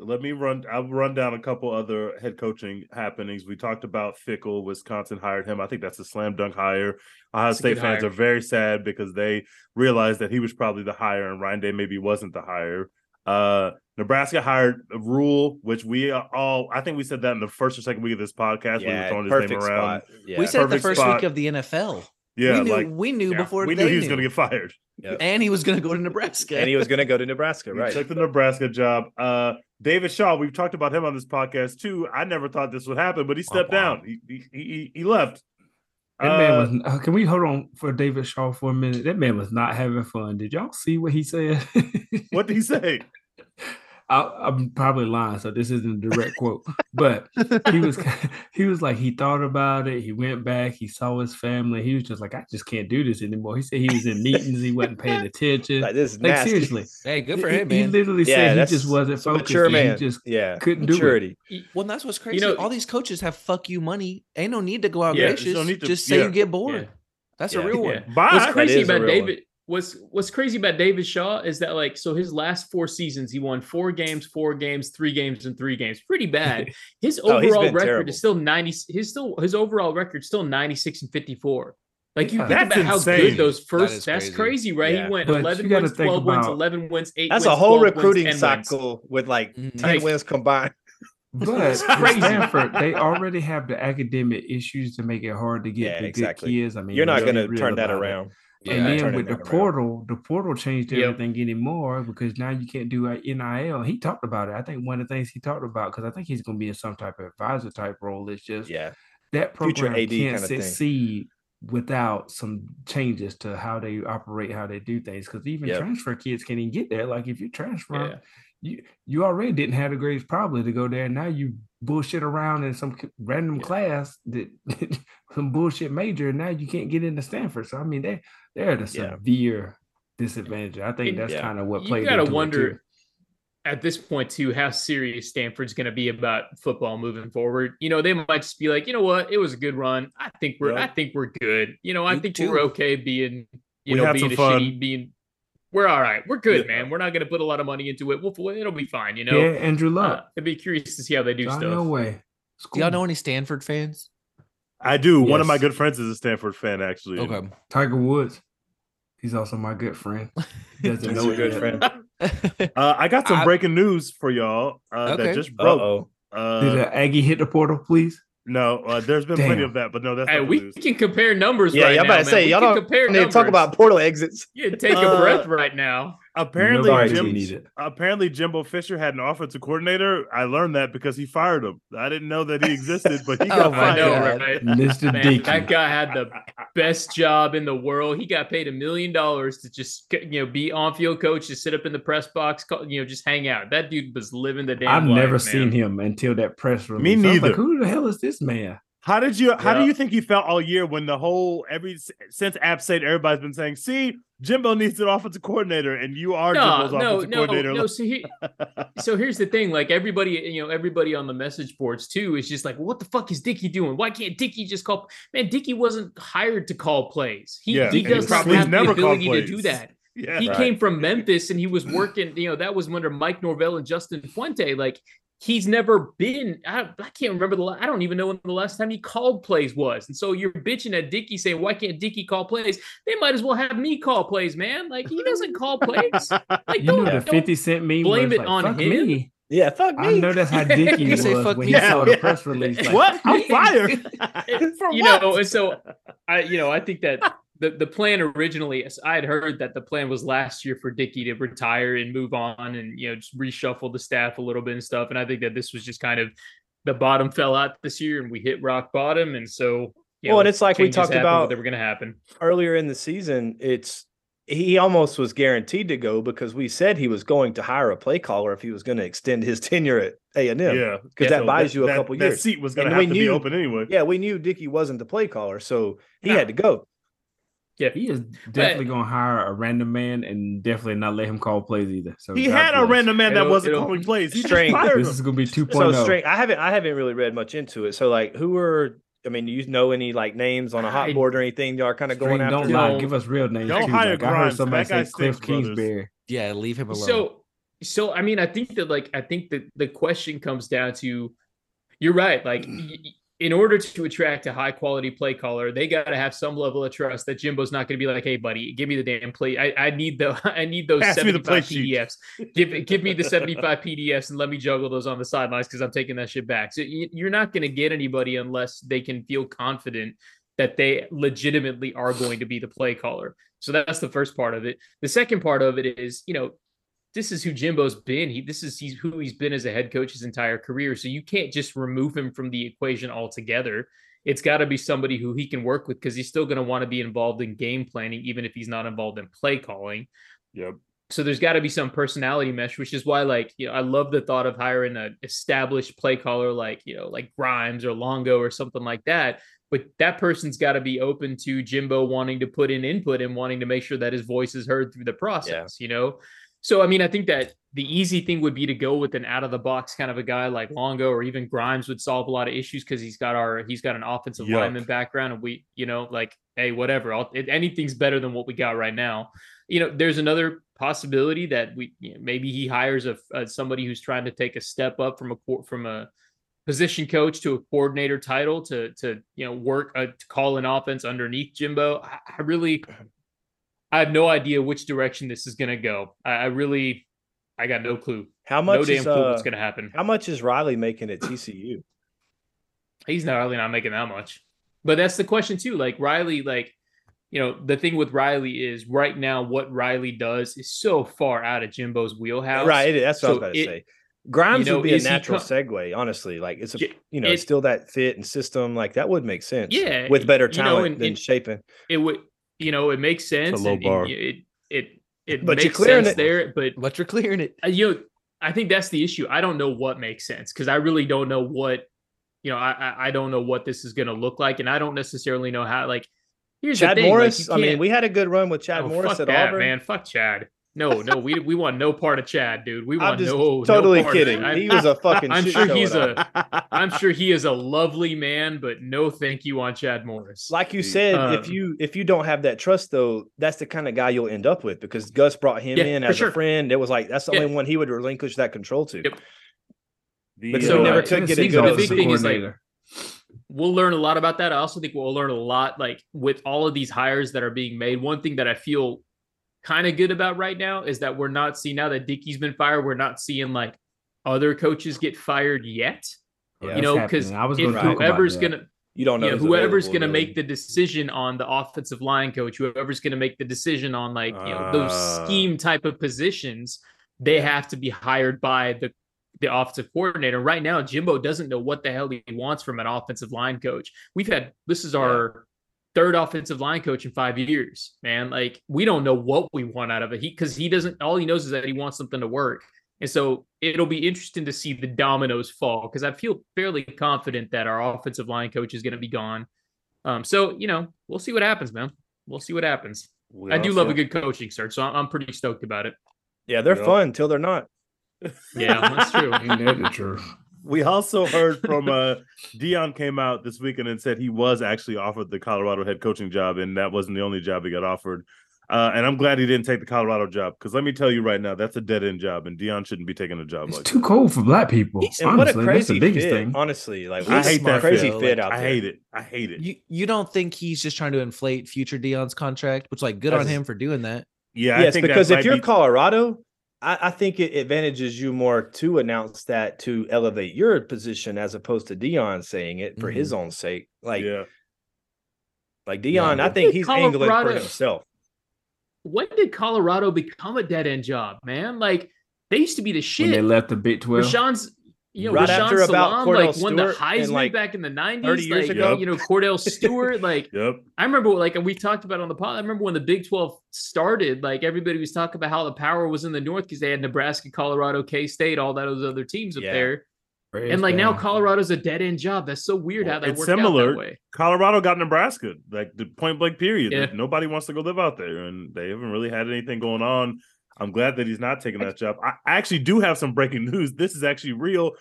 Let me run. I'll run down a couple other head coaching happenings. We talked about Fickell. Wisconsin hired him. I think that's a slam dunk hire. Ohio State fans hire. are very sad because they realized that he was probably the hire and Ryan Day maybe wasn't the hire. Uh, Nebraska hired a Rhule, which we all I think we said that in the first or second week of this podcast. Yeah, we were throwing his name around. Yeah. We said perfect it the first spot. week of the NFL. Yeah, we knew, like we knew yeah, before we knew he was going to get fired, yep. and he was going to go to Nebraska, and he was going to go to Nebraska. Right, took the Nebraska job. Uh, David Shaw, we've talked about him on this podcast too. I never thought this would happen, but he stepped wow. down. He, he he left. That uh, man was. Uh, can we hold on for David Shaw for a minute? That man was not having fun. Did y'all see what he said? what did he say? I, am probably lying, so this isn't a direct quote, but he was he was like he thought about it. He went back. He saw his family. He was just like, I just can't do this anymore. He said he was in meetings. He wasn't paying attention. Like this, like seriously. Hey, good for him, man. He literally yeah, said he just wasn't focused. Mature man. He just yeah, couldn't maturity. do it. Well, that's what's crazy. You know, all these coaches have fuck you money. Ain't no need to go out yeah, gracious. Just, to, just say yeah. you get bored. That's a real one. Bye. What's crazy about David? One what's what's crazy about David Shaw is that like so his last four seasons he won four games, four games, three games, and three games. Pretty bad. His oh, overall record terrible. is still ninety. His still his overall record still ninety six and fifty four. Like you think about insane. how good those first. That that's crazy. crazy, right? Yeah. He went but eleven wins, twelve about, wins, eleven wins, eight. That's wins, a whole recruiting wins, cycle wins. with like mm-hmm. ten like, wins combined. But Stanford, they already have the academic issues to make it hard to get yeah, the exactly. good kids. I mean, you're not going to turn that around. Yeah, and then with the portal, the portal changed everything yep. anymore because now you can't do NIL. He talked about it. I think one of the things he talked about because I think he's going to be in some type of advisor type role. It's just yeah that program can't succeed without some changes to how they operate, how they do things. Because even yep. transfer kids can't even get there. Like if you transfer, yeah. you you already didn't have the grades probably to go there. Now you bullshit around in some random yeah. class that some bullshit major, and now you can't get into Stanford. So I mean, they they're at a severe yeah. disadvantage. I think that's kind of what played. You gotta wonder at this point too how serious Stanford's going to be about football moving forward. You know, they might just be like, you know what, it was a good run. I think we're, I think we're good. You know, I think too. we're okay being, you we know, being a fun. shitty, being. We're all right. We're good, yeah. man. We're not going to put a lot of money into it. We'll, it'll be fine. You know. Yeah, Andrew Luck. Uh, I'd be curious to see how they do stuff. No way. Do y'all know any Stanford fans? I do. Yes. One of my good friends is a Stanford fan, actually. Okay. Tiger Woods. He's also my good friend. Doesn't a good friend. uh, I got some I, breaking news for y'all uh, okay. that just broke. Uh, Did Aggie hit the portal, please? No, uh, there's been Damn. plenty of that, but no, that's hey, we news. can compare numbers. Yeah, right y'all about to say y'all don't compare. Need to talk about portal exits. You take a breath right now. Apparently, Jim, apparently Jimbo Fisher had an offensive coordinator. I learned that because he fired him. I didn't know that he existed, but he got oh fired. Know, right? Mr. Man, that guy had the best job in the world. He got paid a million dollars to just you know be on field coach, to sit up in the press box, you know, just hang out. That dude was living the damn. I've life, never man. seen him until that press release. Me neither. Like, Who the hell is this man? How did you? How do you think you felt all year when the whole every since App State everybody's been saying, "See, Jimbo needs an offensive coordinator," and you are no, Jimbo's no, offensive no, coordinator. No, so, he, so here's the thing: like everybody, you know, everybody on the message boards too is just like, well, "What the fuck is Dickey doing? Why can't Dickey just call?" Man, Dickey wasn't hired to call plays. He yeah, he does not have the ability to do that. Yeah, he right. came from Memphis and he was working. You know, that was under Mike Norvell and Justin Fuente. Like he's never been. I, I can't remember the. I don't even know when the last time he called plays was. And so you're bitching at Dickey saying, "Why can't Dickey call plays?" They might as well have me call plays, man. Like he doesn't call plays. Like you know the Fifty Cent meme. Blame it like, on him. Me. Yeah, fuck me. I know that's how Dickey was when me. he yeah, saw the press release. Like, what? I'm fired. you what? know, and so I, you know, I think that the, the plan originally, I had heard that the plan was last year for Dickey to retire and move on and, you know, just reshuffle the staff a little bit and stuff. And I think that this was just kind of the bottom fell out this year and we hit rock bottom. And so, well, know, and it's like we talked about they were going to happen earlier in the season. It's, he almost was guaranteed to go because we said he was going to hire a play caller if he was going to extend his tenure at A and M. Yeah, because that so buys that, you a that, couple that years. That seat was going to have to knew, be open anyway. Yeah, we knew Dickey wasn't the play caller, so he had to go. Yeah, he is definitely gonna hire a random man and definitely not let him call plays either. So he God had bless. a random man that wasn't calling plays. He strange. This is gonna be 2.0. So oh. strange. I haven't I haven't really read much into it. So like, who are I mean, do you know any like names on a hot board or anything you are kind of going after? Don't lie. Give us real names. Don't too. hire like, Grimes. I heard somebody say Cliff Kingsbury. Yeah, leave him alone. So, so I mean, I think that like I think that the question comes down to, you're right. Like in order to attract a high quality play caller, they got to have some level of trust that Jimbo's not going to be like, "Hey, buddy, give me the damn play. I, I need the I need those seventy five PDFs. give give me the seventy five PDFs and let me juggle those on the sidelines because I'm taking that shit back." So you're not going to get anybody unless they can feel confident that they legitimately are going to be the play caller. So that's the first part of it. The second part of it is, you know, this is who Jimbo's been. He this is he's who he's been as a head coach his entire career. So you can't just remove him from the equation altogether. It's got to be somebody who he can work with because he's still going to want to be involved in game planning, even if he's not involved in play calling. Yep. So there's got to be some personality mesh, which is why, like, you know, I love the thought of hiring an established play caller like, you know, like Grimes or Longo or something like that. But that person's got to be open to Jimbo wanting to put in input and wanting to make sure that his voice is heard through the process, yeah. you know? So, I mean, I think that the easy thing would be to go with an out of the box kind of a guy like Longo or even Grimes would solve a lot of issues because he's got our he's got an offensive lineman background and we you know like hey whatever I'll, anything's better than what we got right now. You know, there's another possibility that we you know, maybe he hires a, a, somebody who's trying to take a step up from a from a position coach to a coordinator title to to you know work a, to call an offense underneath Jimbo. I, I really I have no idea which direction this is going to go. I, I, really, I got no clue. How much? No damn is, clue uh, what's going to happen. How much is Riley making at TCU? He's not really not making that much. But that's the question too. Like Riley, like you know, the thing with Riley is right now what Riley does is so far out of Jimbo's wheelhouse. Right. That's what so I was about to say. Grimes you know, would be a natural com- segue, honestly. Like it's a you know, it, still that fit and system. Like that would make sense. Yeah. With better talent you know, and, than and shaping. It would you know, it makes sense. It's a low and, bar. it it it but makes sense it. there, but but you're clearing it. You know, I think that's the issue. I don't know what makes sense because I really don't know what you know, I I don't know what this is going to look like, and I don't necessarily know how. Like, here's Chad the thing, Morris. Like, I mean, we had a good run with oh, Chad oh, Morris fuck at that, Auburn. Man, fuck Chad. No, no, we we want no part of Chad, dude. We want no. Totally no kidding. He was a fucking. I'm sure he's a. I'm sure he is a lovely man, but no, thank you on Chad Morris. Like you said, um, if you if you don't have that trust, though, that's the kind of guy you'll end up with because Gus brought him yeah, in as sure. a friend. It was like that's the yeah. only one he would relinquish that control to. Yep. Because so, we never uh, could get a good. The big thing is like we'll learn a lot about that. I also think we'll learn a lot like with all of these hires that are being made. One thing that I feel kind of good about right now is that we're not seeing now that Dickey's been fired, we're not seeing like other coaches get fired yet. Yeah, you know, because if whoever's gonna you don't know yeah, whoever's going to make the decision on the offensive line coach, whoever's going to make the decision on like you know those uh, scheme type of positions, they yeah. have to be hired by the the offensive coordinator. Right now, Jimbo doesn't know what the hell he wants from an offensive line coach. We've had this is our third offensive line coach in five years, man. Like we don't know what we want out of it. He because he doesn't all he knows is that he wants something to work. And so it'll be interesting to see the dominoes fall because I feel fairly confident that our offensive line coach is going to be gone. Um, so you know, we'll see what happens, man. We'll see what happens. We I do love a good coaching search, so I'm, I'm pretty stoked about it. Yeah, they're fun until they're not. Yeah, that's true. Ain't that true? We also heard from uh Deion came out this weekend and said he was actually offered the Colorado head coaching job, and that wasn't the only job he got offered. Uh, and I'm glad he didn't take the Colorado job because let me tell you right now, that's a dead end job, and Deion shouldn't be taking a job it's like too that. cold for black people. And honestly, that's the biggest fit, thing. Honestly, like I hate that crazy fit, fit out I there. hate it. I hate it. You you don't think he's just trying to inflate future Deion's contract? Which like good that's, on him for doing that. Yeah, yes, because if you're be... Colorado, I, I, think it advantages you more to announce that to elevate your position as opposed to Deion saying it for mm-hmm. his own sake. Like, yeah. like Deion, yeah. I think he's Colorado, angling for himself when did Colorado become a dead end job, man? Like they used to be the shit. When they left the Big Twelve. Rashaan's, you know, right Rashaan after Salaam, about like won the Heisman like back in the nineties. Like ago. you know, Kordell Stewart. like yep. I remember, like we talked about on the pod. I remember when the Big Twelve started. Like everybody was talking about how the power was in the North because they had Nebraska, Colorado, K State, all that those other teams up yeah. there. Praise and like God. now Colorado's a dead end job. That's so weird well, how that it's worked similar. out that way. Colorado got Nebraska, like the point blank period. Yeah. Nobody wants to go live out there, and they haven't really had anything going on. I'm glad that he's not taking that job. I actually do have some breaking news. This is actually real.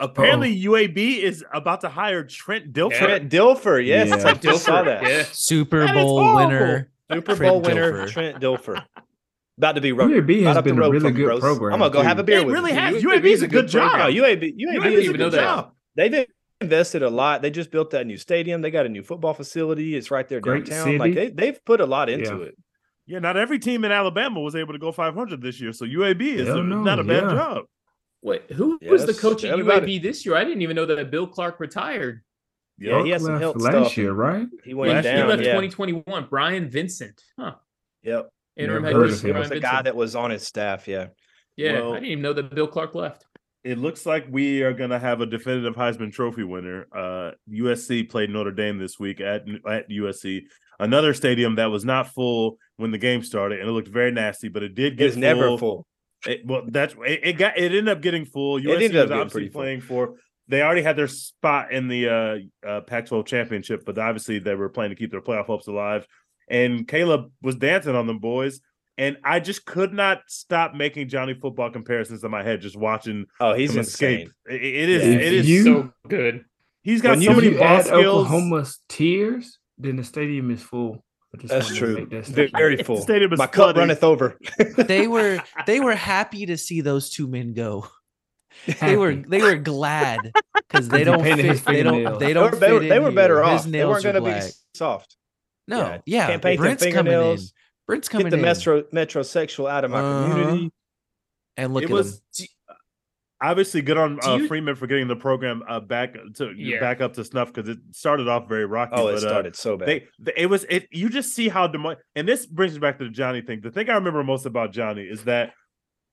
Apparently, oh. UAB is about to hire Trent Dilfer. Trent Dilfer, yes, yeah. I just saw that. Yeah. Super Bowl winner, Super Bowl winner, Dilfer. Trent Dilfer. About to be ro- UAB has been a really good program. I'm gonna go too. have a beer it with really you. Has. UAB, UAB is a good, job. No, UAB, UAB, UAB is a good job. They've invested a lot. They just built that new stadium. They got a new football facility. It's right there Great downtown. City. Like they, they've put a lot into yeah. it. Yeah, not every team in Alabama was able to go 500 this year. So UAB is a, not a bad yeah. job. Wait, who yes, was the coach at UAB this year? I didn't even know that Bill Clark retired. Yeah, he has some health last stuff. year, right? He went last down. He left yeah. 2021. Bryant Vincent. Huh. Yep. Interim head coach. He was the guy that was on his staff. Yeah. Yeah, well, I didn't even know that Bill Clark left. It looks like we are going to have a definitive Heisman Trophy winner. Uh, USC played Notre Dame this week at at USC, another stadium that was not full when the game started, and it looked very nasty. But it did get it's never full. It, well, that's it, it, got it ended up getting full. USC was obviously playing full. for. They already had their spot in the uh, uh, Pac-12 championship, but obviously they were playing to keep their playoff hopes alive. And Caleb was dancing on them boys and I just could not stop making Johnny football comparisons in my head just watching. Oh, he's insane. It, it is. Yeah. It is you, so good. He's got when so many ball skills. Oklahoma's tears, then the stadium is full. That's true. That Very full. stadium is My cup runneth over. they were they were happy to see those two men go. Happy. They were they were glad because they don't fit. They don't they don't. They were, they were better here. off. They weren't going to be soft. No, yeah, yeah. Can't paint Brent's coming in. Brent's coming Get the in. metro metrosexual out of my uh-huh. community. And look it at was, him obviously good on uh, you... Freeman for getting the program uh, back to yeah. back up to snuff because it started off very rocky. Oh, it uh, started uh, so bad. They, they, it was it. You just see how demo- and this brings me back to the Johnny thing. The thing I remember most about Johnny is that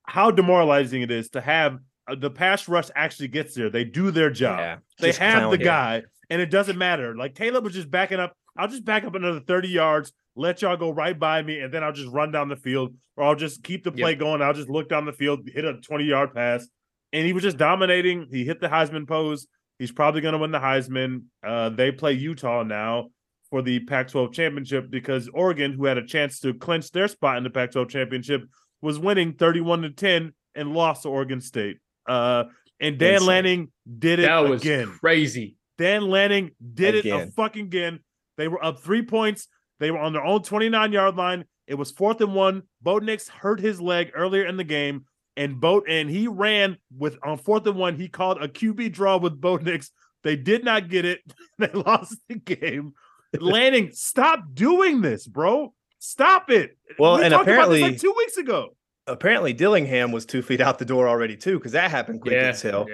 how demoralizing it is to have uh, the pass rush actually gets there. They do their job. Yeah, they have the guy, and it doesn't matter. Like Caleb was just backing up. I'll just back up another thirty yards. Let y'all go right by me, and then I'll just run down the field, or I'll just keep the play yep. going. I'll just look down the field, hit a twenty yard pass and he was just dominating. He hit the Heisman pose. He's probably going to win the Heisman. Uh, they play Utah now for the Pac-12 championship because Oregon, who had a chance to clinch their spot in the Pac-12 championship, was winning 31 to 10 and lost to Oregon State. Uh, and Dan Insane. Lanning did it that was again. Crazy. Dan Lanning did again. it a fucking again. They were up three points. They were on their own 29 yard line. It was fourth and one. Bo Nix hurt his leg earlier in the game and boat and he ran with on fourth and one. He called a QB draw with Bo Nix. They did not get it. they lost the game. Lanning, stop doing this, bro. Stop it. Well, we and apparently like two weeks ago. Apparently, Dillingham was two feet out the door already too, because that happened quick yeah, as hell.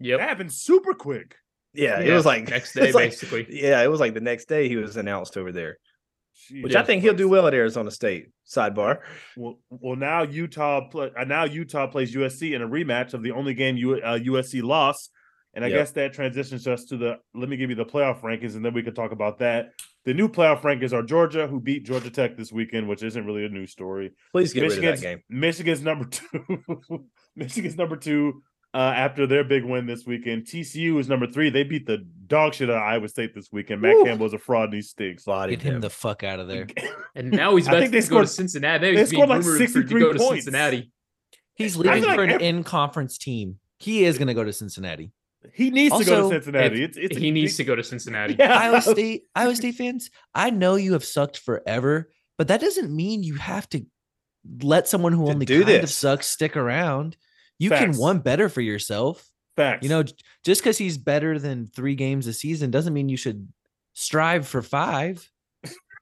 Yep, that happened super quick. Yeah, yeah, it was like next day, basically. Like, yeah, it was like the next day he was announced over there. Which I think he'll do well at Arizona State. Sidebar. Well, well, now Utah play, uh, now Utah plays USC in a rematch of the only game U, uh, USC lost, and I yep. guess that transitions us to the. Let me give you the playoff rankings, and then we could talk about that. The new playoff rankings are Georgia, who beat Georgia Tech this weekend, which isn't really a news story. Please get Michigan's, rid of that game. Michigan's number two. Michigan's number two uh, after their big win this weekend. TCU is number three. They beat the dog shit out of Iowa State this weekend. Matt Ooh. Campbell's a fraud and he stinks. Get him, him, the fuck out of there. and now he's about to scored, go to Cincinnati. They, they scored like 63 to points. Cincinnati. He's leaving for like an in-conference team. He is going to go to Cincinnati. He needs also, to go to Cincinnati. It's, it's he a, needs to go to Cincinnati. Yeah. Iowa State, Iowa State fans. I know you have sucked forever, but that doesn't mean you have to let someone who only kind this. of sucks stick around. You Facts. can one better for yourself. Facts. You know, just because he's better than three games a season doesn't mean you should strive for five.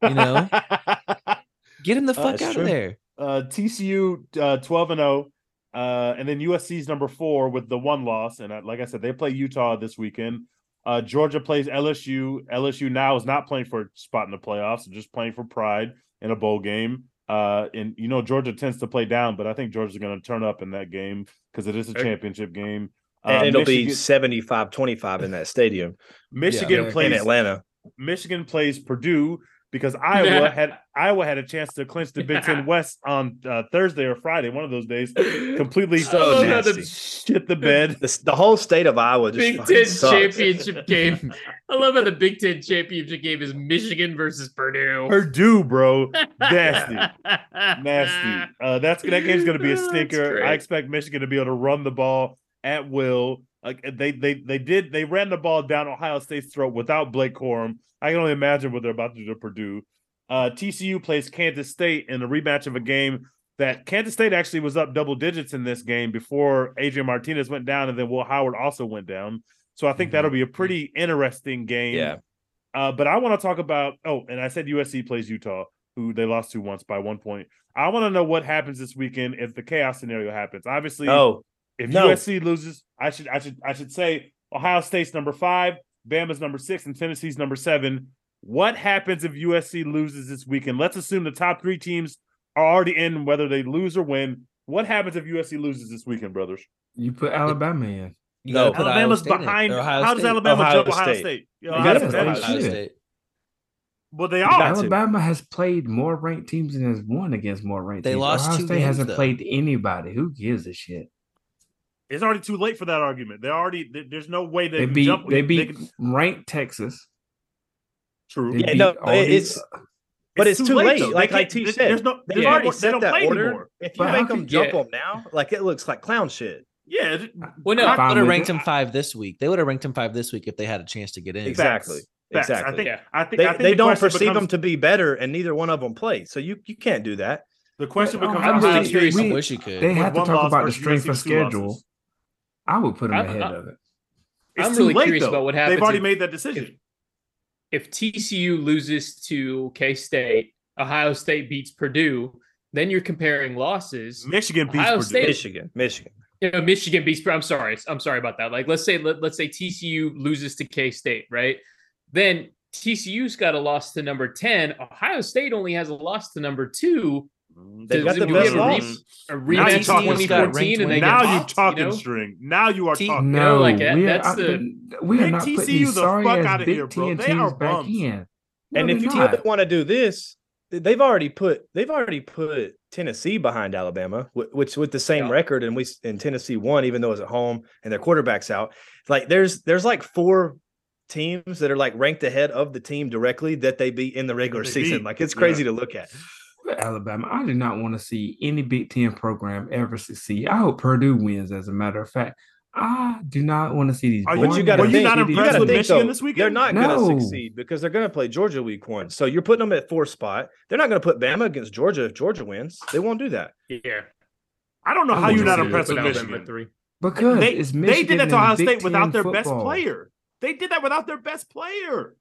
You know, get him the uh, fuck uh, out true. of there. Uh, TCU uh, 12 and 0. Uh, and then USC's number four with the one loss. And uh, like I said, they play Utah this weekend. Uh, Georgia plays LSU. LSU now is not playing for a spot in the playoffs, just playing for pride in a bowl game. Uh, and you know Georgia tends to play down, but I think Georgia's going to turn up in that game because it is a championship game. And uh, it'll Michigan, be 75 25 in that stadium. Michigan yeah, plays in Atlanta. Michigan plays Purdue because Iowa had Iowa had a chance to clinch the Big Ten West on uh, Thursday or Friday, one of those days. Completely so nasty. shit the bed. The, the, whole state of Iowa Big Ten sucks. championship game. I love how the Big Ten championship game is Michigan versus Purdue. Purdue, bro, nasty, nasty. Uh, that's that game's going to be a stinker. I expect Michigan to be able to run the ball at will. Like they they they did they ran the ball down Ohio State's throat without Blake Corum. I can only imagine what they're about to do to Purdue. Uh, TCU plays Kansas State in a rematch of a game that Kansas State actually was up double digits in this game before Adrian Martinez went down, and then Will Howard also went down. So I think mm-hmm. that'll be a pretty interesting game. Yeah. Uh, but I want to talk about oh, and I said USC plays Utah, who they lost to once by one point. I want to know what happens this weekend if the chaos scenario happens. Obviously, oh, if no. USC loses, I should I should I should say Ohio State's number five, Bama's number six, and Tennessee's number seven. What happens if USC loses this weekend? Let's assume the top three teams are already in, whether they lose or win. What happens if USC loses this weekend, brothers? You put Alabama in. You no, Alabama's behind. How does Alabama Ohio jump Ohio State? State? You, know, you got Ohio State. Well, they are. Alabama has played more ranked teams and has won against more ranked. They teams. lost. Ohio State games, hasn't though. played anybody. Who gives a shit? It's already too late for that argument. They already there's no way they, they beat jump, they beat they can... ranked Texas. True. Yeah, no, it's uh, but it's, it's too, late. late. Like like T said, there's no there's already they don't play order. anymore. If you but make them jump yeah. them now, like it looks like clown shit. Yeah. Well, no, they would have ranked him five this week. They would have ranked him five this week if they had a chance to get in. Exactly. Facts. Exactly. I think, yeah. I think, they, I think they the don't perceive becomes, them to be better, and neither one of them play. So you you can't do that. The question becomes: I'm really curious. I wish you could. They have to talk about the strength of schedule. I would put them I'm, ahead I'm, of it. It's I'm really late, curious though. about what happens. They've already if, made that decision. If, if TCU loses to K State, Ohio State beats Purdue, then you're comparing losses. Michigan beats Ohio State, Michigan, Michigan. You know, Michigan beats. I'm sorry, I'm sorry about that. Like, let's say let, let's say TCU loses to K State, right? Then TCU's got a loss to number ten. Ohio State only has a loss to number two. Mm, they've got the best loss. A rematch 2014, and they now you talking you know? string. Now you are T- talking. No, like, that- we are, that's I- the- we are Take not putting TCU these the sorry fuck ass outta Big here, bro. They are back bums. in. No, and if they're you want to do this, they've already put they've already put Tennessee behind Alabama, which with the same Yeah. record, and we and Tennessee won even though it's at home and their quarterback's out. Like there's there's like four teams that are like ranked ahead of the team directly that they beat in the regular They season. beat, Like it's yeah. crazy to look at. Alabama. I do not want to see any Big Ten program ever succeed. I hope Purdue wins. As a matter of fact, I do not want to see these. Are But you- you got to think, not you impressed gotta with think, Michigan though, this weekend? They're not No. going to succeed because they're going to play Georgia week one. So you're putting them at four spot. They're not going to put Bama against Georgia if Georgia wins. They won't do that. Yeah, I don't know I how you're wouldn't impressed with Alabama Michigan. at three. because They, it's they did that to and Ohio Big State without Ten their best player. They did that without their best player.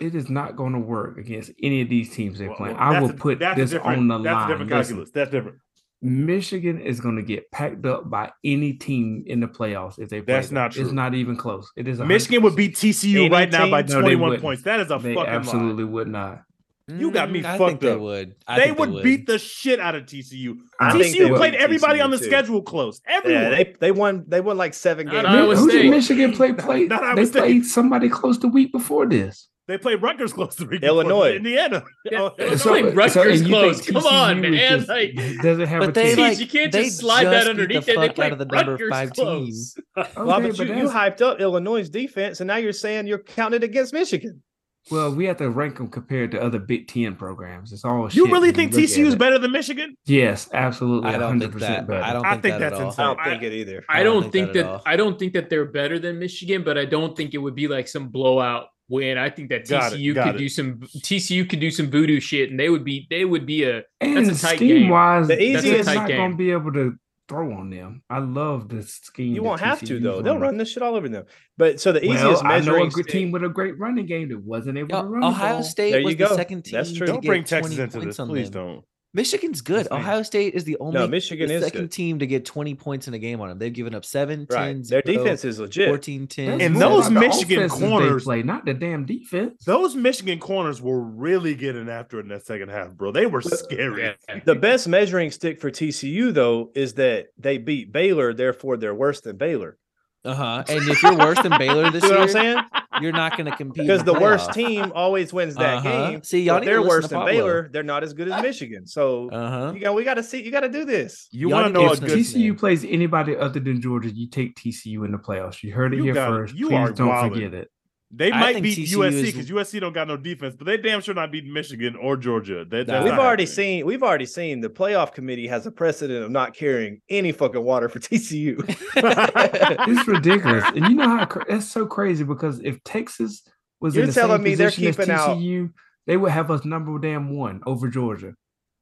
It is not going to work against any of these teams they're Well, playing. well, I will a- put this on the That's a line. different Listen, calculus. That's different. Michigan is going to get packed up by any team in the playoffs if they play. That's them. not It's not even close. It is. 100%. Michigan would beat TCU Any right now by? No, 21 points. That is a They fucking absolutely lie. would not. You got me Mm, I fucked think they up. would. I They think would, beat the shit out of TCU. I TCU they played everybody TCU on the too. schedule close. Everyone. Yeah, they they won they won like seven games. Who did Michigan play? Play? Not Iowa they State. played somebody close the week before this. They played Rutgers close to Illinois. Indiana. Yeah, Oh, Illinois. So- played Rutgers and you close. Come on, man. just- Like, doesn't have But a they team. Like you can't just slide that just beat underneath the it. They fuck played out of the number Rutgers five close. team. Okay, well, but you, you hyped up Illinois' defense, and now you're saying you're counting against Michigan. Well, we have to rank them compared to other Big Ten programs. It's all. You shit really think look TCU is better than Michigan? Yes, absolutely. I don't think 100% that. better. I don't I think, think that that's at all. insane. I don't I- think it either. I I don't don't think think that that. I don't think that they're better than Michigan, but I don't think it would be like some blowout win. I think that Got TCU got could it. do some TCU could do some voodoo shit, and they would be they would be a and that's a tight scheme game. wise, The they're easiest- not tight going to be able to throw on them. I love the scheme. You won't have to TCU's though. They'll run this shit all over them. But so the Well, easiest I know measuring a good stick- team with a great running game that wasn't able Yo, to run. the Ohio ball. State There you was go. the second team. That's true. to Don't get bring Texas into points this. Please them. don't. Michigan's good. Insane. Ohio State is the only Michigan the is second good. team to get 20 points in a game on them. They've given up 7, 10. Their 0, defense is legit. 14, 10. And those about the Michigan they corners- play, not the damn defense. Those Michigan corners were really getting after it in that second half, bro. They were scary. The best measuring stick for TCU though is that they beat Baylor, therefore they're worse than Baylor. Uh-huh. And if you're worse than Baylor this See what year, I'm saying? you're not going to compete. Because in the worst team always wins that Uh-huh. game. See, y'all they're worse than Pablo. Baylor. They're not as good as Michigan. So Uh-huh. you got we got to see. You got to do this. You want to know a listen If to good TCU man. plays anybody other than Georgia, you take TCU in the playoffs. You heard it You here got it. first. You Please are don't wildin'. forget it. They I might beat TCU USC is- because USC don't got no defense, but they damn sure not beat Michigan or Georgia. That, Nah. that's We've already happening. seen. We've already seen the playoff committee has a precedent of not carrying any fucking water for TCU. It's ridiculous, and you know how cra- that's so crazy because if Texas was You're in the telling same me they're position as out- TCU, they would have us number damn one over Georgia.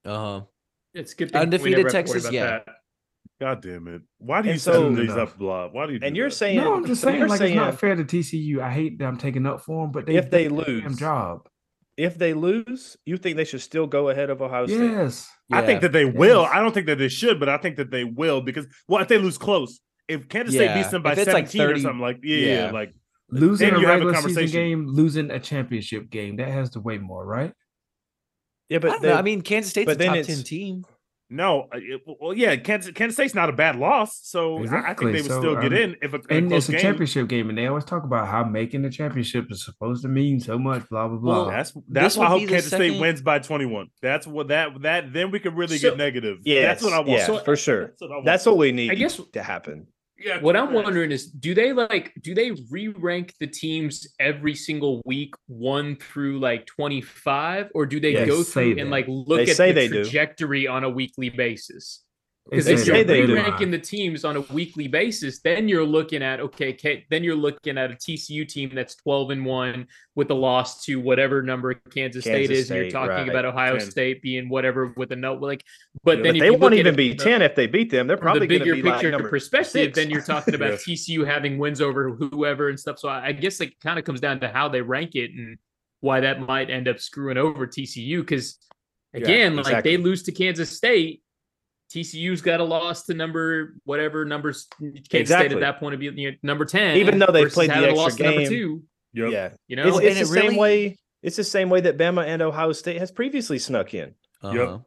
Uh-huh. It's good Undefeated never have to worry Texas, about yeah. that. God damn it! Why do you And set so- these up, Blob? Why do you? Do and you're that? saying, No, I'm just saying, like saying it's not fair to TCU. I hate that I'm taking up for them, but they If they did a damn lose. job. if they lose, you think they should still go ahead of Ohio State? Yes, I think that they will. Yes. I don't think that they should, but I think that they will because well, if they lose close, if Kansas State beats them by If it's like 17 or something like yeah, yeah, yeah. like losing a you have a regular season game, losing a championship game, that has to weigh more, right? Yeah, I, but don't know. they- I mean, Kansas State's but a then top 10 team. No, it- well, yeah, Kansas Kansas State's not a bad loss, so I- I think they would So, still get um, in if a, a And close it's a game. championship game, and they always talk about how making the championship is supposed to mean so much, blah blah blah. Well, That's that's why I hope Kansas second- State wins by 21. That's what that that then we can really So- get negative. Yeah, that's what I want. yeah, So- for sure. That's what I want. That's what we need I guess- to happen. Yeah, What I'm wondering is, do they like do they re-rank the teams every single week, one through like 25, or do they Yes, go through and like look They at say the they do. trajectory on a weekly basis? They Because They if say say you're they do. lie. re-ranking the teams on a weekly basis, then you're looking at okay, K- then you're looking at a TCU team that's 12 and one with a loss to whatever number Kansas, State Kansas is, and you're talking right. about Ohio 10. State being whatever with a note like. But Yeah, then but if they you won't even be from the- 10 if they beat them. They're probably the bigger be like picture number perspective, six. then you're talking about Yes. TCU having wins over whoever and stuff. So I I guess it kind of comes down to how they rank it and why that might end up screwing over TCU. Because Again, yeah, exactly. like they lose to Kansas State, TCU's got a loss to number whatever numbers Kansas exactly. State at that point of view, you know, number ten. Even though they played the extra game, two. Yep. Yeah, you know, it's, it's the it really... same way. It's the same way that Bama and Ohio State has previously snuck in. Uh-huh. Yep.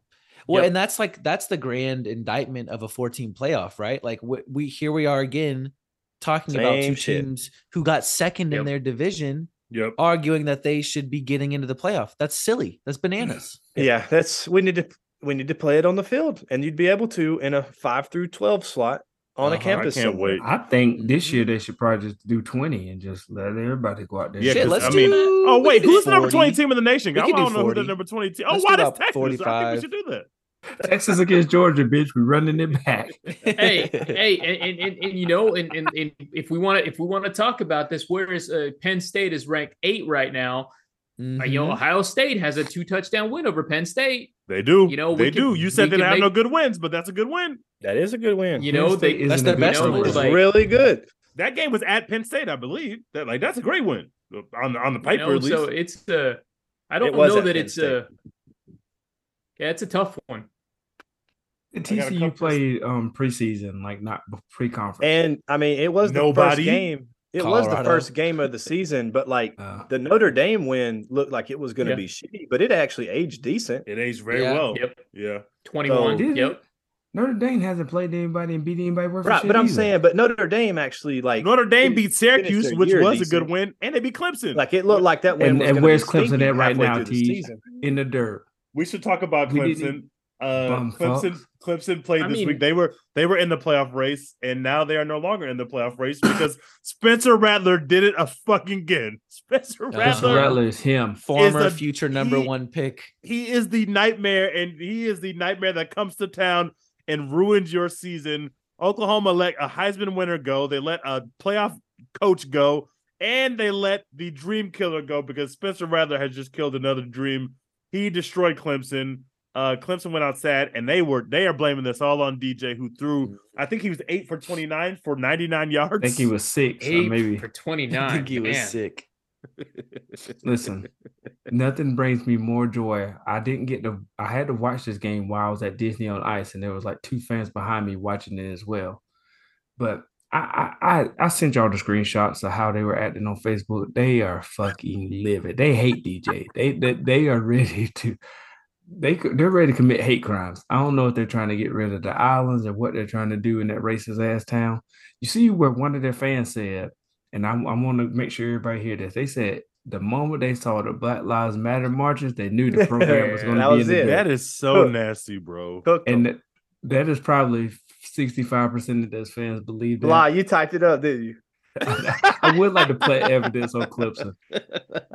Well, yep. and that's like that's the grand indictment of a 14 playoff, right? Like we, we here we are again talking Same about two shit. teams who got second yep. in their division, yep. arguing that they should be getting into the playoff. That's silly. That's bananas. yeah, that's we need to we need to play it on the field, and you'd be able to in a five through twelve slot on uh-huh, a campus. I can't wait. I think this year they should probably just do twenty and just let everybody go out there. Yeah, Shit, let's I do, mean, oh wait, who's the number twenty team in the nation? I don't know who the number twenty team. Oh, let's why does Texas? 45. I think we should do that. Texas against Georgia, bitch. We're running it back. hey, hey, and, and, and, you know, and, and, and if we want to, if we want to talk about this, whereas uh, Penn State is ranked eight right now, mm-hmm. uh, you know, mm-hmm. Ohio State has a two touchdown win over Penn State. They do. You know, they can, do. You said they didn't have make, no good wins, but that's a good win. That is a good win. You know, they, that's the best one. Like, really good. That game was at Penn State, I believe. That like that's a great win on on the paper. You know, at least. So it's uh, I don't know that it's a. Uh, yeah, it's a tough one. The TCU played um preseason, like not pre-conference. And I mean, it was Nobody. the first game. It Colorado. was the first game of the season, but like uh, the Notre Dame win looked like it was going to yeah. be shitty, but it actually aged decent. It aged very yeah. well. Yep. Yeah. 21. So, yep. Notre Dame hasn't played anybody and beat anybody worth right, but I'm either. saying, but Notre Dame actually like Notre Dame beat Syracuse, which was decent. a good win, and they beat Clemson. Like it looked like that win. And, and where's Clemson at right now? T in the dirt. We should talk about Clemson. Uh, Clemson, Clemson played I this mean, week. They were they were in the playoff race, and now they are no longer in the playoff race because Spencer Rattler did it a fucking again. Spencer Rattler, Rattler is him, former is the, future number he, one pick. He is the nightmare, and he is the nightmare that comes to town and ruins your season. Oklahoma let a Heisman winner go. They let a playoff coach go, and they let the dream killer go because Spencer Rattler has just killed another dream. He destroyed Clemson. Uh, Clemson went outside, and they were they are blaming this all on DJ, who threw. I think he was eight for twenty nine for ninety nine yards. I think he was six, eight maybe for twenty nine. I think he was sick. Listen, nothing brings me more joy. I didn't get to. I had to watch this game while I was at Disney on Ice, and there was like two fans behind me watching it as well. But I, I I sent y'all the screenshots of how they were acting on Facebook. They are fucking livid. They hate DJ. They they, they are ready to they they're ready to commit hate crimes. I don't know if they're trying to get rid of the islands or what they're trying to do in that racist ass town. You see where one of their fans said, and I, I want to make sure everybody hear this. They said the moment they saw the Black Lives Matter marches, they knew the program was going to be in the That is so nasty, bro. and that, that is probably sixty five percent of those fans believe that. Blah, you typed it up, didn't you? I would like to play evidence on Clemson,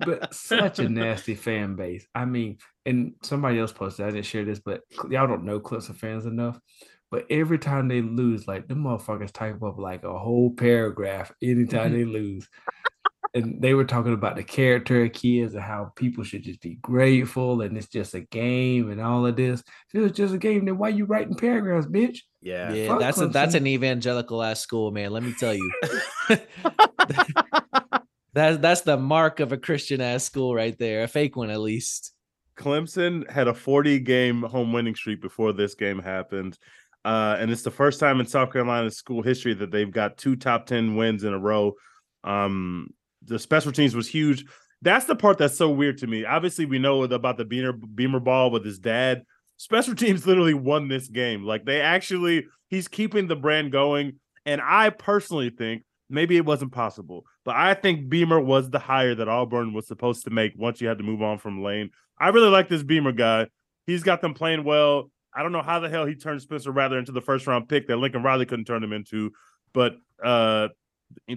but such a nasty fan base. I mean, and somebody else posted. I didn't share this, but y'all don't know Clemson fans enough. But every time they lose, like the motherfuckers type up like a whole paragraph anytime they lose. And they were talking about the character of kids and how people should just be grateful and it's just a game and all of this. If it was just a game, then why you writing paragraphs, bitch? Yeah, yeah, that's a, that's an evangelical ass school, man. Let me tell you, that's that's the mark of a Christian ass school right there, a fake one at least. Clemson had a 40 game home winning streak before this game happened. Uh, and it's the first time in South Carolina school history that they've got two top 10 wins in a row. Um, the special teams was huge. That's the part that's so weird to me. Obviously, we know about the Beamer, Beamer ball with his dad, special teams literally won this game. Like they actually, he's keeping the brand going. And I personally think maybe it wasn't possible, but I think Beamer was the hire that Auburn was supposed to make once you had to move on from Lane. I really like this Beamer guy. He's got them playing well. I don't know how the hell he turned Spencer Rattler into the first round pick that Lincoln Riley couldn't turn him into, but uh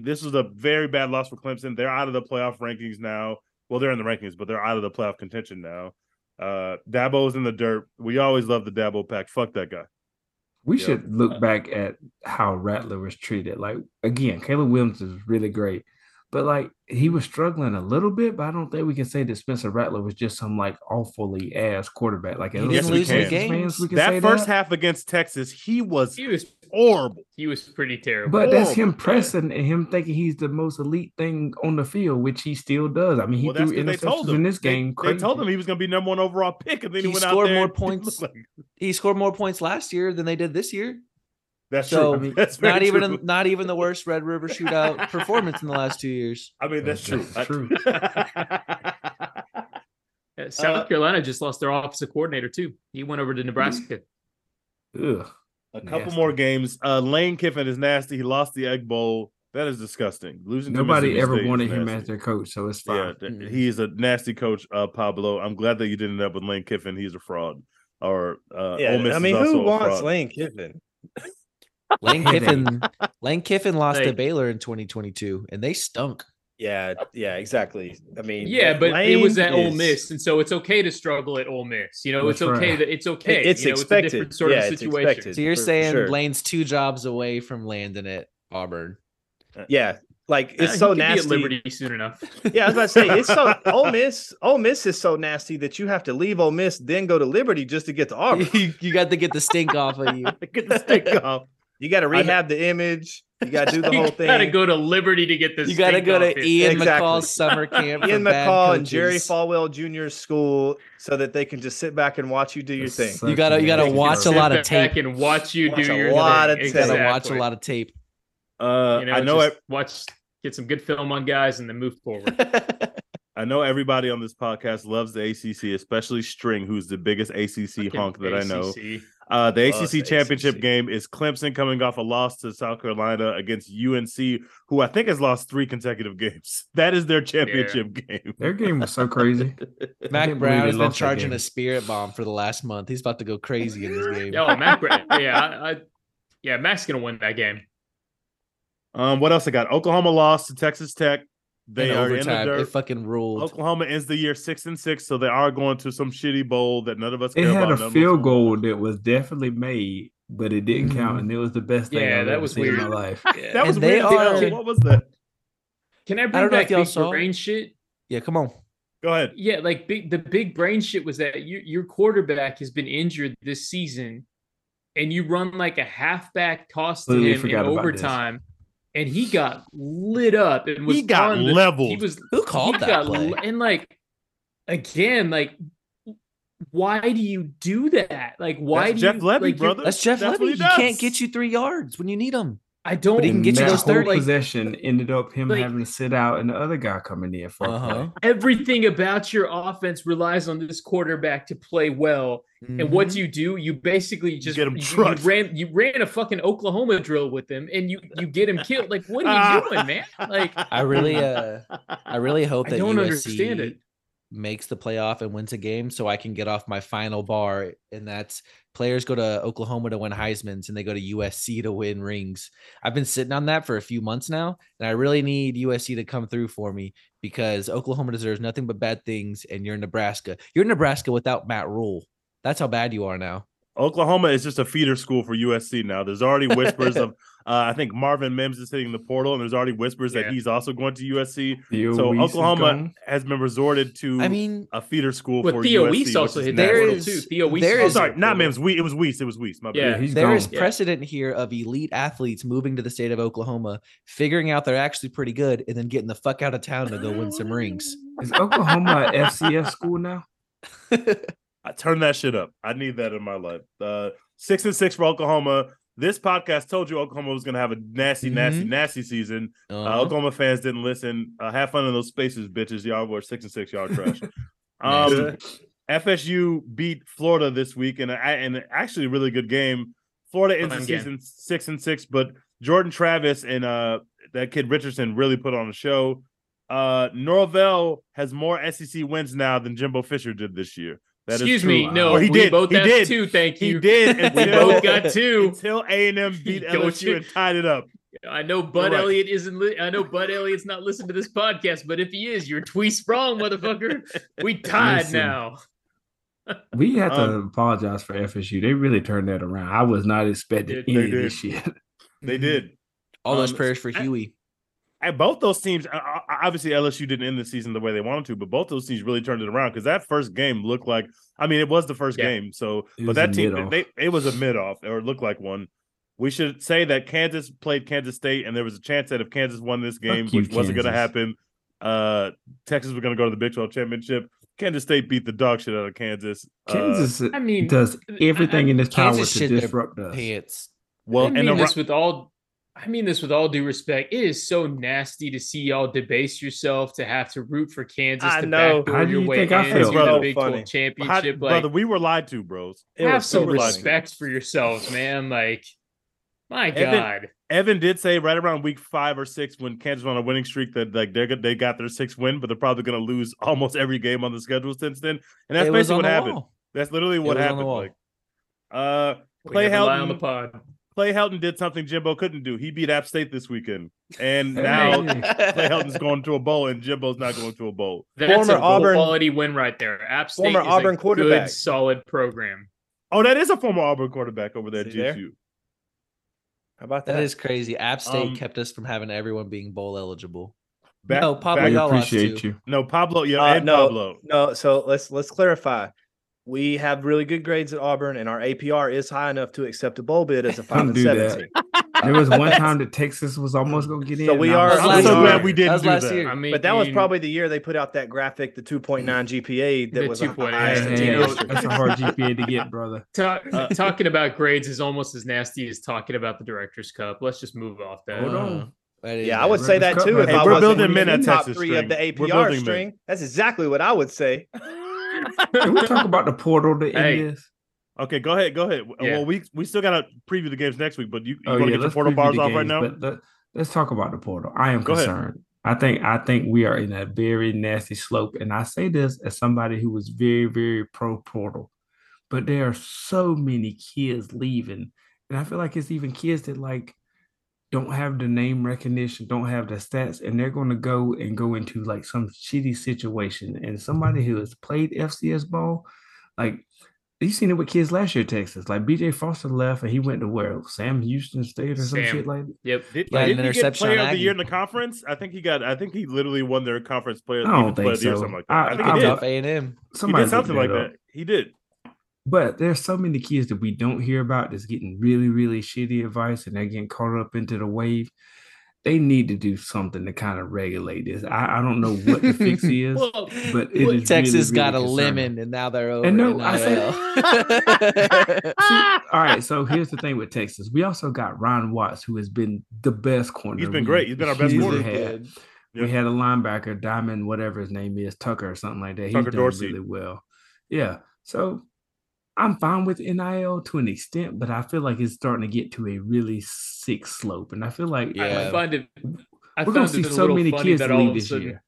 this is a very bad loss for Clemson. They're out of the playoff rankings now. Well, they're in the rankings, but they're out of the playoff contention now. Uh, Dabo's in the dirt. We always love the Dabo pack. Fuck that guy. We yep. should look back at how Rattler was treated. Like again, Caleb Williams is really great, but like he was mm-hmm. struggling a little bit. But I don't think we can say that Spencer Rattler was just some like awfully ass quarterback. Like he didn't lose the games. Fans, that first that. half against Texas, he was he was horrible. He was pretty terrible. But that's him pressing and him thinking he's the most elite thing on the field, which he still does. I mean, he well, threw interceptions in this game. They, they, told him he was going to be number one overall pick, and then he, he went scored out there more points. Like... He scored more points last year than they did this year. That's so, true. I mean, that's not even a, not even the worst Red River Shootout performance in the last two years. I mean, that's, true. That's true. South uh, Carolina just lost their offensive coordinator too. He went over to Nebraska. Ugh. A couple nasty. more games. Uh, Lane Kiffin is nasty. He lost the Egg Bowl. That is disgusting. Losing Nobody ever wanted him as their coach, so it's fine. Yeah, mm-hmm. he is a nasty coach, uh, Pablo. I'm glad that you didn't end up with Lane Kiffin. He's a fraud. Or uh, yeah, I mean, who wants Lane Kiffin? Lane Kiffin, Lane Kiffin lost like, to Baylor in 2022, and they stunk. Yeah, yeah, exactly. I mean, yeah, but Lane it was at is... Ole Miss, and so it's okay to struggle at Ole Miss. You know, That's it's okay right. that it's okay. It's you know, expected. It's sort yeah, of situation. So you're for, saying for sure. Lane's two jobs away from landing at Auburn? Uh, yeah, like it's uh, so nasty. Liberty soon enough. yeah, I was about to say it's so Ole Miss. Ole Miss is so nasty that you have to leave Ole Miss, then go to Liberty just to get to Auburn. you, you got to get the stink off of you. get the stink off. You got to rehab the image. You got to do the whole thing. You got to go to Liberty to get this. You got to go to Ian exactly. McCaw's summer camp. Ian McCall and Jerry Falwell Jr. school, so that they can just sit back and watch you do your thing. You got to you got to watch a lot of tape and watch you watch do your lot thing. of tape. Exactly. Got to watch a lot of tape. Uh, you know, I know. I watch get some good film on guys and then move forward. I know everybody on this podcast loves the ACC, especially String, who's the biggest ACC honk that ACC. I know. Uh, the ACC championship ACC. game is Clemson coming off a loss to South Carolina against UNC, who I think has lost three consecutive games. That is their championship yeah. game. Their game was so crazy. Mack Brown has been charging a spirit bomb for the last month. He's about to go crazy in this game. Oh, Mack Brown. Yeah, I, I, yeah, Mack's gonna win that game. Um, what else I got? Oklahoma lost to Texas Tech. They in are overtime. in the dirt. It fucking ruled. Oklahoma ends the year six and six, so they are going to some shitty bowl that none of us. It had a field goal that was definitely made, but it didn't mm-hmm. count, and it was the best thing yeah, I've that was weird. in my life. Yeah. that was and weird. Are... What was that? Can I bring I back big saw... brain shit? Yeah, come on. Go ahead. Yeah, like big the big brain shit was that you, your quarterback has been injured this season, and you run like a halfback toss to him in overtime and he got lit up and was he got the, leveled. He was who called that got, play? And like again, like why do you do that? Like why That's do Jeff you, Lebby, like, brother? That's Jeff That's Lebby. He, he can't get you three yards when you need them. I don't. But he can get you those third possession. Ended up him like, having to sit out, and the other guy coming in for uh-huh. Everything about your offense relies on this quarterback to play well. Mm-hmm. And what do you do? You basically just get him you, you, ran. You ran a fucking Oklahoma drill with him, and you you get him killed. Like what are you doing, man? Like I really, uh I really hope that I don't USC understand it makes the playoff and wins a game so I can get off my final bar. And that's players go to Oklahoma to win Heisman's and they go to USC to win rings. I've been sitting on that for a few months now. And I really need USC to come through for me because Oklahoma deserves nothing but bad things. And you're Nebraska. You're Nebraska without Matt Rhule. That's how bad you are now. Oklahoma is just a feeder school for USC now. There's already whispers of uh, I think Marvin Mims is hitting the portal, and there's already whispers yeah. that he's also going to USC. Theo so Wease Oklahoma has been resorted to. I mean, a feeder school for Theo USC, Wease also hit there is, too. Theo Wease. There is, oh, sorry, not Mims. We, it was Wease. It was Wease. My yeah, there gone. is precedent here of elite athletes moving to the state of Oklahoma, figuring out they're actually pretty good, and then getting the fuck out of town to go win some rings. Is Oklahoma a FCS school now? I turn that shit up. I need that in my life. Uh, six and six for Oklahoma. This podcast told you Oklahoma was going to have a nasty, mm-hmm. nasty, nasty season. Uh, uh-huh. Uh, Oklahoma fans didn't listen. Uh, have fun in those spaces, bitches. Y'all were six and six. Y'all trash. um, FSU beat Florida this week, and and actually a really good game. Florida ends the season six and six, but Jordan Travis and uh that kid Richardson really put on a show. Uh Norvell has more SEC wins now than Jimbo Fisher did this year. That Excuse me, no, he did. both he did. two. Thank you. He did. Until, we both got two until A and M beat LSU and tied it up. I know Bud right. Elliott isn't. Li- I know Bud Elliott's not listening to this podcast, but if he is, you're tweet wrong, motherfucker. We tied Listen, now. we have to um, apologize for FSU. They really turned that around. I was not expecting any of this shit. They did. All um, those prayers for Huey and both those teams, obviously LSU didn't end the season the way they wanted to, but both those teams really turned it around because that first game looked like, I mean, it was the first yeah. game, so but that team, they, it was a mid off or it looked like one. we should say that Kansas played Kansas State, and there was a chance that if Kansas won this game, which wasn't going to happen, uh, Texas was going to go to the Big 12 championship. Kansas State beat the dog shit out of Kansas. Kansas, uh, I mean, does everything I, in its power to disrupt us. Pants. Well, I mean and this with all I mean this with all due respect. It is so nasty to see y'all debase yourself to have to root for Kansas I to know. backdoor your way into the Big 12 championship. How, like, brother, we were lied to, bros. It have some respect for yourselves, man. Like, my Evan, God. Evan did say right around week five or six when Kansas on a winning streak that like they they got their sixth win, but they're probably going to lose almost every game on the schedule since then. And that's basically what happened. Wall. That's literally what happened. Like, uh, Clay Helton on the pod. Clay Helton did something Jimbo couldn't do. He beat App State this weekend, and now Clay Helton's going to a bowl, and Jimbo's not going to a bowl. That's former a Auburn quality win right there. App State former Auburn quarterback, good, solid program. Oh, that is a former Auburn quarterback over there at GSU. How about that? That is crazy. App State um, kept us from having everyone being bowl eligible. Back, no, Pablo, back, appreciate you. No, Pablo, yeah, uh, and no, Pablo. No, so let's let's clarify we have really good grades at Auburn, and our APR is high enough to accept a bowl bid as a five and seventeen. there was one time that Texas was almost going to get in. So we are. I'm so glad we didn't do that. Year. I mean, but that was probably the year they put out that graphic, the 2.9 GPA. That was 2.9. That's a hard GPA to get, brother. Talk, uh, talking about grades is almost as nasty as talking about the Directors Cup. Let's just move off that. Hold on. Yeah, I would say that too. If hey, I we're building men at top Texas three string. of the APR string, men. that's exactly what I would say. Can we talk about the portal to hey. end? Okay, go ahead. Go ahead. Yeah. Well, we we still gotta preview the games next week, but you, you oh, want to yeah, get the portal bars the off right now? Let, us talk about the portal. I am go concerned. Ahead. I think I think we are in a very nasty slope, and I say this as somebody who was very very pro portal, but there are so many kids leaving, and I feel like it's even kids that like don't have the name recognition, don't have the stats, and they're going to go and go into like some shitty situation. And somebody who has played FCS ball, like you seen it with kids last year, Texas. Like BJ Foster left and he went to where Sam Houston State or some shit like. That. Yep. Did, yeah, did he get Player of the Year in the conference? I think he got. I think he literally won their conference Player. I don't think so. something like that. I, I think I, he did. A and M. He did something like that. He did. But there's so many kids that we don't hear about that's getting really, really shitty advice and they're getting caught up into the wave. They need to do something to kind of regulate this. I, I don't know what the fix is, well, but it well, Texas really, got really a concerning. lemon and now they're over. And no, I say, See, all right. So here's the thing with Texas. We also got Ron Watts, who has been the best corner. He's been great. He's been our best corner. Had. Yep. We had a linebacker, Diamond, whatever his name is, Tucker or something like that. He's Tucker done Dorsey. really well. Yeah. So I'm fine with NIL to an extent, but I feel like it's starting to get to a really sick slope, and I feel like yeah, I find it. I we're going to see so many kids leave this sudden, year.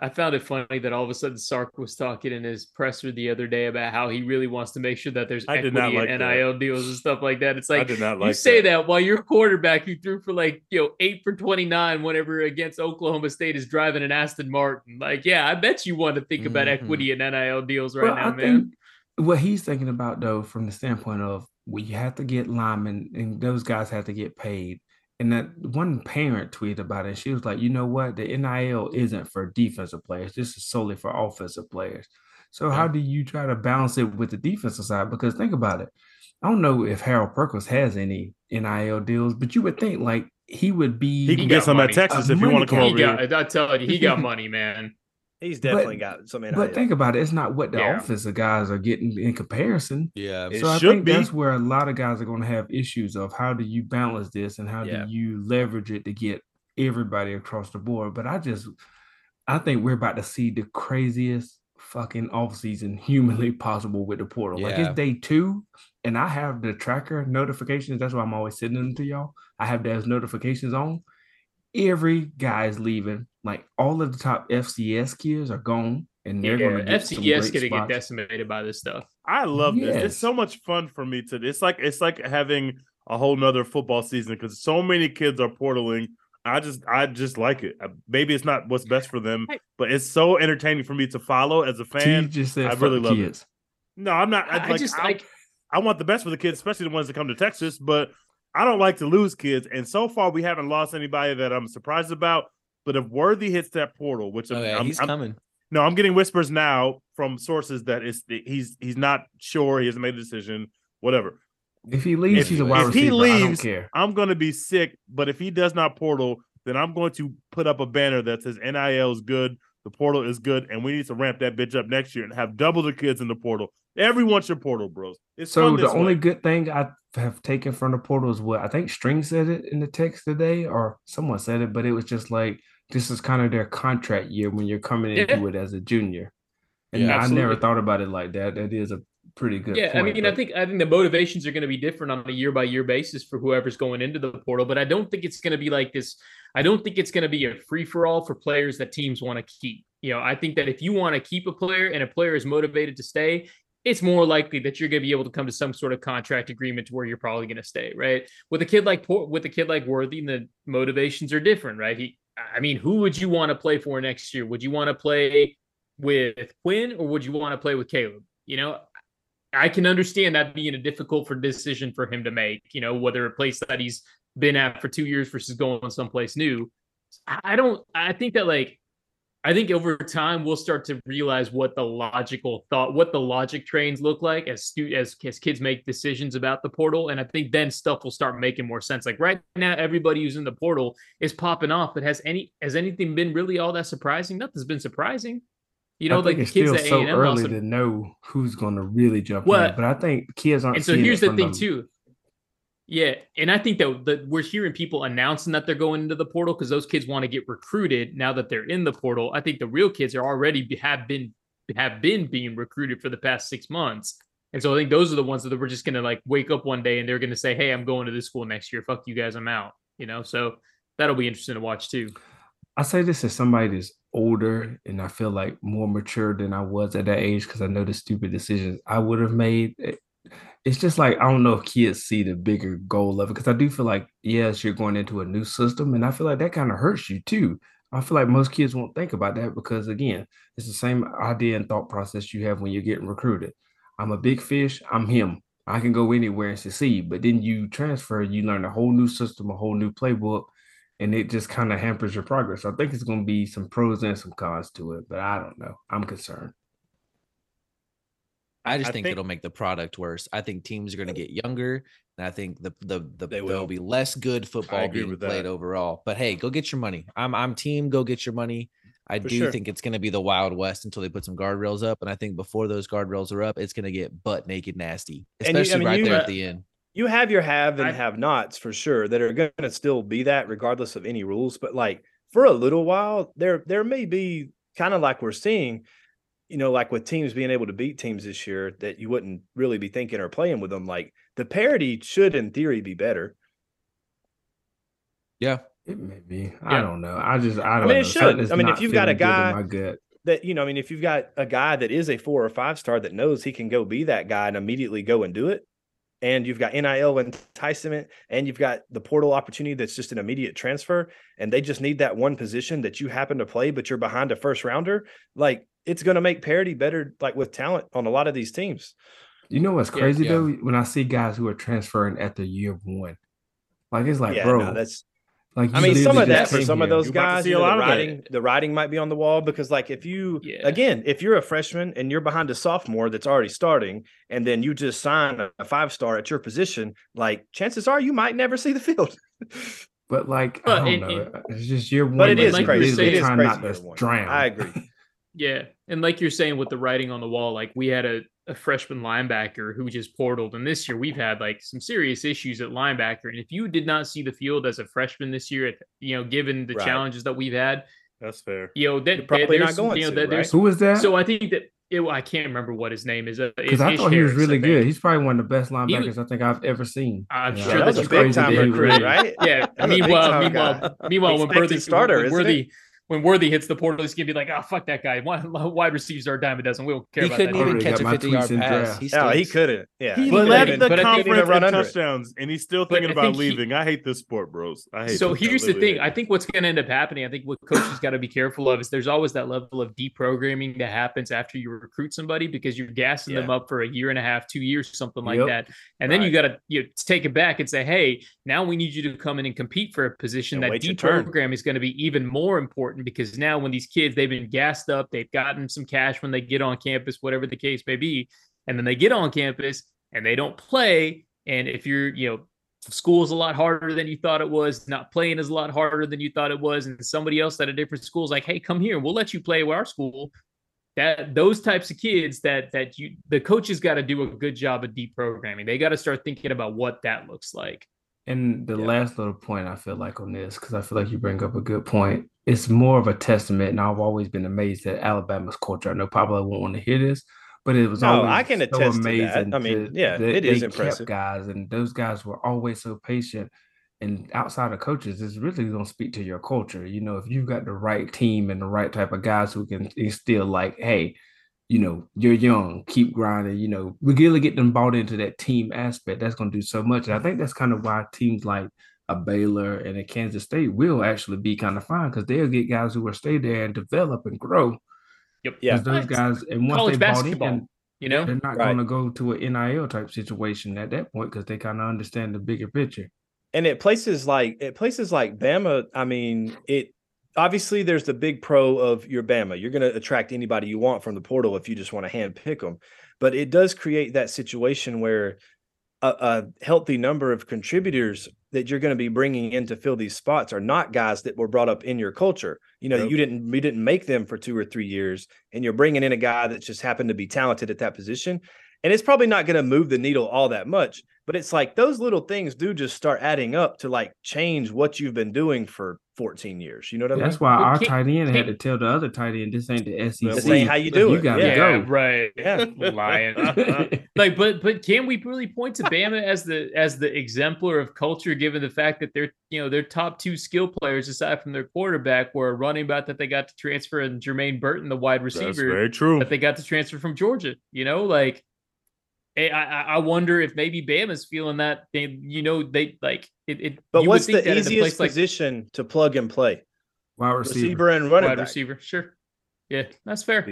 I found it funny that all of a sudden Sark was talking in his presser the other day about how he really wants to make sure that there's I equity like and NIL that. deals and stuff like that. It's like, like you say that. that while your quarterback who threw for like you know eight for twenty nine whenever against Oklahoma State is driving an Aston Martin. Like, yeah, I bet you want to think about mm-hmm. equity and NIL deals right well, now, I man. Think, what he's thinking about though, from the standpoint of we have to get linemen and those guys have to get paid. And that one parent tweeted about it. She was like, you know what? The NIL isn't for defensive players. This is solely for offensive players. So how do you try to balance it with the defensive side? Because think about it. I don't know if Harold Perkins has any NIL deals, but you would think like he would be. He can get some money. at Texas if you uh, want to come over got, here. I tell you, he got money, man. He's definitely but, got some NIL. But think about it, it's not what the yeah. offensive guys are getting in comparison. Yeah. So I think be. that's where a lot of guys are going to have issues of how do you balance this and how yeah. do you leverage it to get everybody across the board. But I just I think we're about to see the craziest fucking offseason humanly possible with the portal. Yeah. Like it's day two, and I have the tracker notifications. That's why I'm always sending them to y'all. I have those notifications on every guy's leaving. Like all of the top FCS kids are gone, and they're yeah, going to FCS going to get decimated by this stuff. I love yes. this. It's so much fun for me to. It's like it's like having a whole nother football season because so many kids are portaling. I just I just like it. Uh, maybe it's not what's best for them, but it's so entertaining for me to follow as a fan. just said I really love kids. it. No, I'm not. I, I like, just I, like. I want the best for the kids, especially the ones that come to Texas. But I don't like to lose kids, and so far we haven't lost anybody that I'm surprised about. But if Worthy hits that portal, which oh, yeah, I'm, he's I'm, coming. No, I'm getting whispers now from sources that is he's he's not sure. He hasn't made a decision. Whatever. If he leaves, if, he's a wide if receiver. He leaves, care. I'm going to be sick. But if he does not portal, then I'm going to put up a banner that says NIL is good, the portal is good, and we need to ramp that bitch up next year and have double the kids in the portal. Everyone should portal, bros. It's so the only good thing I have taken from the portal is what I think String said it in the text today, or someone said it, but it was just like this is kind of their contract year when you're coming into yeah. it as a junior. And yeah, I never thought about it like that. That is a pretty good. Yeah, point, I mean, but... I think I think the motivations are going to be different on a year by year basis for whoever's going into the portal, but I don't think it's going to be like this. I don't think it's going to be a free for all for players that teams want to keep. You know, I think that if you want to keep a player and a player is motivated to stay, it's more likely that you're going to be able to come to some sort of contract agreement to where you're probably going to stay, right? With a kid like with a kid like Worthy, the motivations are different, right? He, I mean, who would you want to play for next year? Would you want to play with Quinn or would you want to play with Caleb? You know, I can understand that being a difficult for decision for him to make. You know, whether a place that he's been at for two years versus going someplace new. I don't. I think that like, I think over time we'll start to realize what the logical thought, what the logic trains look like as stu- as as kids make decisions about the portal, and I think then stuff will start making more sense. Like right now, everybody who's in the portal is popping off, but has any has anything been really all that surprising? Nothing's been surprising. You know, like the kids at so early to know who's going to really jump well, in. But I think kids aren't. And so here's the thing them. too. Yeah, and I think that, we're hearing people announcing that they're going into the portal because those kids want to get recruited now that they're in the portal. I think the real kids are already have been have been being recruited for the past six months, and so I think those are the ones that we're just going to like wake up one day and they're going to say, "Hey, I'm going to this school next year. Fuck you guys, I'm out." You know, so that'll be interesting to watch too. I say this as somebody that's older and I feel like more mature than I was at that age because I know the stupid decisions I would have made. Eh, It's just like I don't know if kids see the bigger goal of it because I do feel like yes, you're going into a new system, and I feel like that kind of hurts you too. I feel like most kids won't think about that because again, it's the same idea and thought process you have when you're getting recruited. I'm a big fish. I'm him. I can go anywhere and succeed. But then you transfer, you learn a whole new system, a whole new playbook, and it just kind of hampers your progress. I think it's going to be some pros and some cons to it, but I don't know. I'm concerned. I just I think, think, it'll make the product worse. I think teams are going to get younger, and I think the the, the there will be less good football being played overall. But hey, go get your money. I'm I'm team. Go get your money. I For do sure. think it's going to be the Wild West until they put some guardrails up, and I think before those guardrails are up, it's going to get butt naked nasty, especially you, I mean, right you, there at the end you have your have and I, have nots for sure that are going to still be that regardless of any rules. But like for a little while, there there may be kind of like we're seeing, you know, like with teams being able to beat teams this year that you wouldn't really be thinking or playing with them. Like the parity should, in theory, be better. Yeah, it may be. I don't know. I just I don't. I mean, know. it should. I mean, if you've got a guy that you know, I mean, if you've got a guy that is a four or five star that knows he can go be that guy and immediately go and do it, and you've got NIL enticement, and you've got the portal opportunity that's just an immediate transfer, and they just need that one position that you happen to play, but you're behind a first rounder, like it's going to make parity better, like with talent on a lot of these teams. You know what's crazy yeah, yeah. though? When I see guys who are transferring at the year one, like it's like, yeah, bro, no, that's like I mean, some of that for some here. of those You're guys, you know, the writing, the writing might be on the wall because, like, if you yeah. again, if you're a freshman and you're behind a sophomore that's already starting, and then you just sign a five star at your position, like, chances are you might never see the field. but like, but I don't it, know, it, it's just year one. But it is like crazy. It is crazy. Not to drown. I agree. Yeah, and like you're saying with the writing on the wall, like we had a a freshman linebacker who just portaled. And this year we've had like some serious issues at linebacker. And if you did not see the field as a freshman this year, you know, given the right. challenges that we've had, that's fair. You know, that probably not going you know, to, right? Who was that? So I think that it, I can't remember what his name is. Because uh, I thought he was really good. He's probably one of the best linebackers was, I think I've ever seen. I'm yeah. sure that's, that's a big time recruit, right? Yeah. meanwhile, meanwhile, meanwhile, when Worthy starter, Worthy, when Worthy hits the portal, he's gonna be like, "Oh fuck that guy." Wide receivers are a dime a dozen. We don't care. He couldn't that. even catch a fifty-yard pass. He no, he couldn't. Yeah, he led the conference in touchdowns, and he's still thinking about leaving. He, I hate this sport, bros. I hate. So here's the thing. I think what's gonna end up happening. I think what coaches got to be careful of is there's always that level of deprogramming that happens after you recruit somebody because you're gassing yeah. them up for a year and a half, two years, something like yep. that, and then you got to you know, take it back and say, "Hey, now we need you to come in and compete for a position." And that deprogram is going to be even more important because now when these kids, they've been gassed up, they've gotten some cash when they get on campus, whatever the case may be. And then they get on campus and they don't play. And if you're, you know, school's a lot harder than you thought it was, not playing is a lot harder than you thought it was, and somebody else at a different school is like, hey, come here, we'll let you play with our school. That those types of kids that that you the coaches got to do a good job of deprogramming. They got to start thinking about what that looks like. And the yeah. last little point I feel like on this, because I feel like you bring up a good point, it's more of a testament. And I've always been amazed at Alabama's culture. I know probably won't want to hear this, but it was no, I can so attest amazing. To. I mean, to, yeah, it is impressive. Guys, and those guys were always so patient. And outside of coaches, it's really going to speak to your culture. You know, if you've got the right team and the right type of guys who can instill, like, hey, you know, you're young, keep grinding, you know, we really get them bought into that team aspect. That's going to do so much. And I think that's kind of why teams like a Baylor and a Kansas State will actually be kind of fine because they'll get guys who will stay there and develop and grow Yep. Yeah. Those guys, and once College they basketball, in, you know, they're not right. going to go to an NIL type situation at that point because they kind of understand the bigger picture. And at places like at places like Bama, I mean, it obviously there's the big pro of your Bama. You're going to attract anybody you want from the portal if you just want to hand pick them. But it does create that situation where a, a healthy number of contributors that you're going to be bringing in to fill these spots are not guys that were brought up in your culture. You know, yep. you didn't we didn't make them for two or three years, and you're bringing in a guy that just happened to be talented at that position, and it's probably not going to move the needle all that much. But it's like those little things do just start adding up to like change what you've been doing for 14 years. You know what I mean? That's why our tight end had to tell the other tight end, "This ain't the SEC. This ain't how you do you it. gotta yeah, go." Right? Yeah, lying. Uh-huh. like, but but can we really point to Bama as the as the exemplar of culture, given the fact that they're you know their top two skill players, aside from their quarterback, were a running back that they got to transfer, and Jermaine Burton, the wide receiver, That's very true, that they got to transfer from Georgia. You know, like I, I wonder if maybe Bama's feeling that they, you know, they like it. it but what's the easiest position like, to plug and play? Wide receiver, receiver and running wide back. receiver. Sure, yeah, that's fair.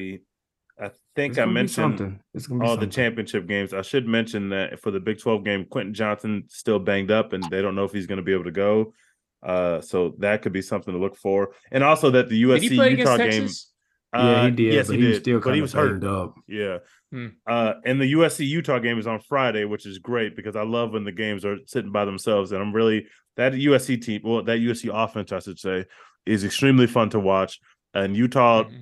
I think I mentioned all the championship games. I should mention that for the Big 12 game, Quentin Johnston still banged up, and they don't know if he's going to be able to go. Uh, so that could be something to look for, and also that the USC Utah game. Yeah, he did. Yes, he, he did. Still but he was hurt. Up. Yeah, Hmm. Uh, and the USC Utah game is on Friday, which is great because I love when the games are sitting by themselves. And I'm really that USC team, well, that USC offense, I should say, is extremely fun to watch. And Utah, mm-hmm.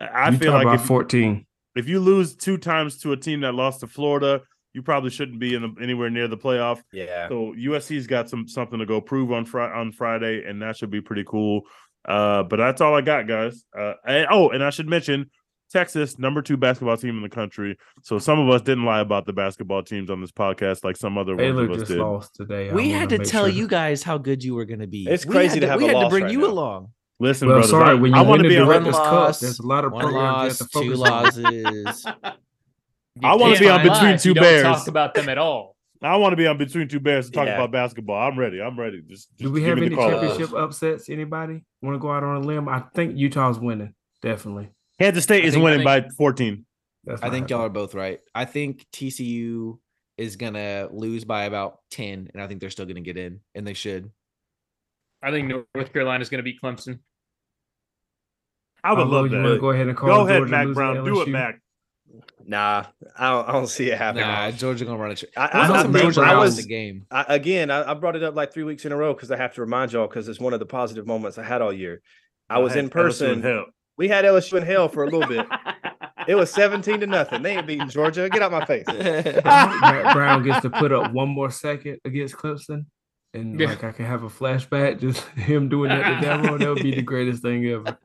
I Utah feel like if, 14. If you lose two times to a team that lost to Florida, you probably shouldn't be in the, anywhere near the playoff. Yeah. So USC's got some something to go prove on Friday on Friday, and that should be pretty cool. Uh, but that's all I got, guys. Uh, and, oh, and I should mention Texas, number two basketball team in the country. So some of us didn't lie about the basketball teams on this podcast, like some other Baylor ones just did. lost today. We had to tell sure. you guys how good you were going to be. It's crazy to, to, have. We had to bring right you now. along. Listen, well, brothers, sorry, I, when you I want to be on Rutgers Cup. There's a lot of one programs loss, two losses. I want to be on between two bears. Talk about them at all. I want to be on between two bears to talk yeah. about basketball. I'm ready. I'm ready. Just, just do we have any championship upsets? Anybody want to go out on a limb? I think Utah's winning. Definitely. Kansas State is winning by 14. I think y'all are both right. I think TCU is gonna lose by about 10, and I think they're still gonna get in, and they should. I think North Carolina is gonna beat Clemson. I would uh, love that. to go ahead and call Go ahead, Mack Brown. Do it, Mack. Nah, I don't, I don't see it happening. Nah, Georgia gonna run it. I, I, I, Georgia I was the game again. I, brought it up like three weeks in a row because I have to remind y'all because it's one of the positive moments I had all year. I was in person. We had LSU in hell for a little bit. It was 17 to nothing. They ain't beating Georgia. Get out my face. Brown gets to put up one more second against Clemson. And yeah. like I can have a flashback, just him doing that to Dabo, that would be the greatest thing ever.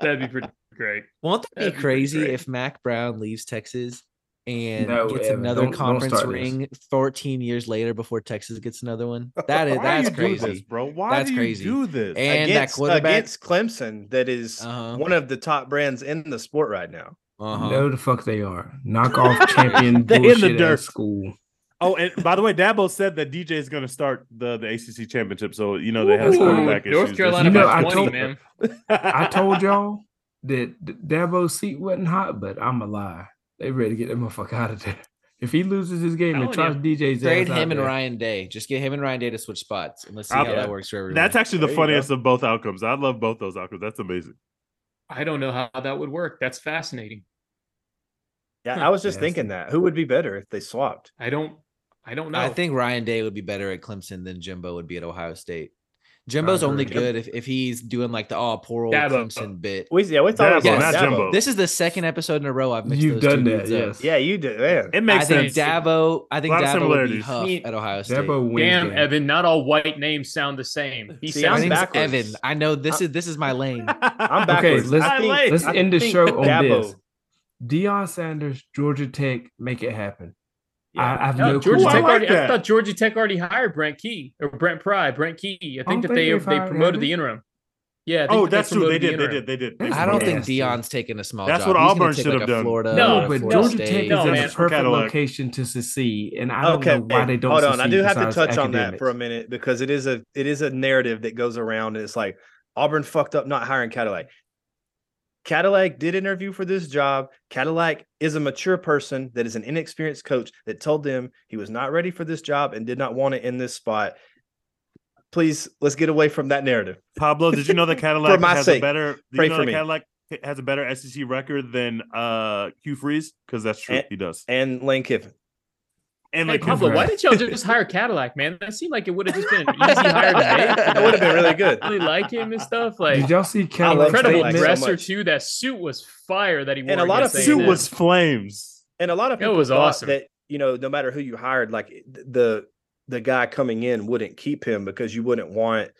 That'd be pretty great. Won't that That'd be crazy be if Mack Brown leaves Texas and no, gets Evan, another don't, conference don't ring this. 14 years later before Texas gets another one. That is that's crazy, this, bro. Why that's do you crazy. do this? And against, that quarterback against Clemson, that is uh-huh. one of the top brands in the sport right now. Uh-huh. No, the fuck they are. Knock off champion they in the dirt school. Oh, and by the way, Dabo said that DJ is going to start the, the ACC championship. So you know they have quarterback North issues. Carolina you know, by 20, told, man. I told y'all that Dabo's seat wasn't hot, but I'm a lie. They ready to get that motherfucker out of there. If he loses his game and tries DJ's trade him and there. Ryan Day. Just get him and Ryan Day to switch spots and let's see I'll, how that works for everyone. That's actually the funniest of both outcomes. I love both those outcomes. That's amazing. I don't know how that would work. That's fascinating. Yeah, I was just thinking that. Who would be better if they swapped? I don't I don't know. I think Ryan Day would be better at Clemson than Jimbo would be at Ohio State. Jimbo's only good if, if he's doing like the oh poor old Dabo. Clemson bit. We, yeah, we thought Dabo, not Jimbo. This is the second episode in a row I've mixed You've done that, yes. Yeah, you did. Man. It makes I sense. think Dabo. I think Dabo would be Huff at Ohio State. Dabo Damn, Evan! Not all white names sound the same. He See, sounds backwards. Evan. I know this is this is my lane. I'm backwards. Okay, let's, think, let's end the show on Dabo. this. Deion Sanders, Georgia Tech, make it happen. Yeah. I, I have no, no Georgia Tech. Like already, I thought Georgia Tech already hired Brent Key or Brent Pry. Brent Key. I think that they they promoted the interim. Yeah. oh, that's true. They did, they did. They did. They did. I don't think Deion's taking a small. That's job. what Auburn should have done. Florida, no, but Georgia Tech is no, a perfect location to succeed, and I don't okay, know why they don't. Hold on, I do have to touch academics. on that for a minute because it is a it is a narrative that goes around, and it's like Auburn fucked up not hiring Cadillac. Cadillac did interview for this job. Cadillac is a mature person that is an inexperienced coach that told them he was not ready for this job and did not want it in this spot. Please, let's get away from that narrative. Pablo, did you know that Cadillac has sake, a better Pray you know for me. Cadillac has a better SEC record than uh Hugh Freeze? Because that's true. And, he does. And Lane Kiffin. And hey, like Pablo, why didn't y'all just hire Cadillac, man? That seemed like it would have just been an easy hire to make. That would have been really good. Really like him and stuff. Like, did y'all see Cadillac? Incredible dresser so too. That suit was fire that he wore. And a lot of suit was flames. And a lot of people it was awesome. That you know, no matter who you hired, like the the guy coming in wouldn't keep him because you wouldn't want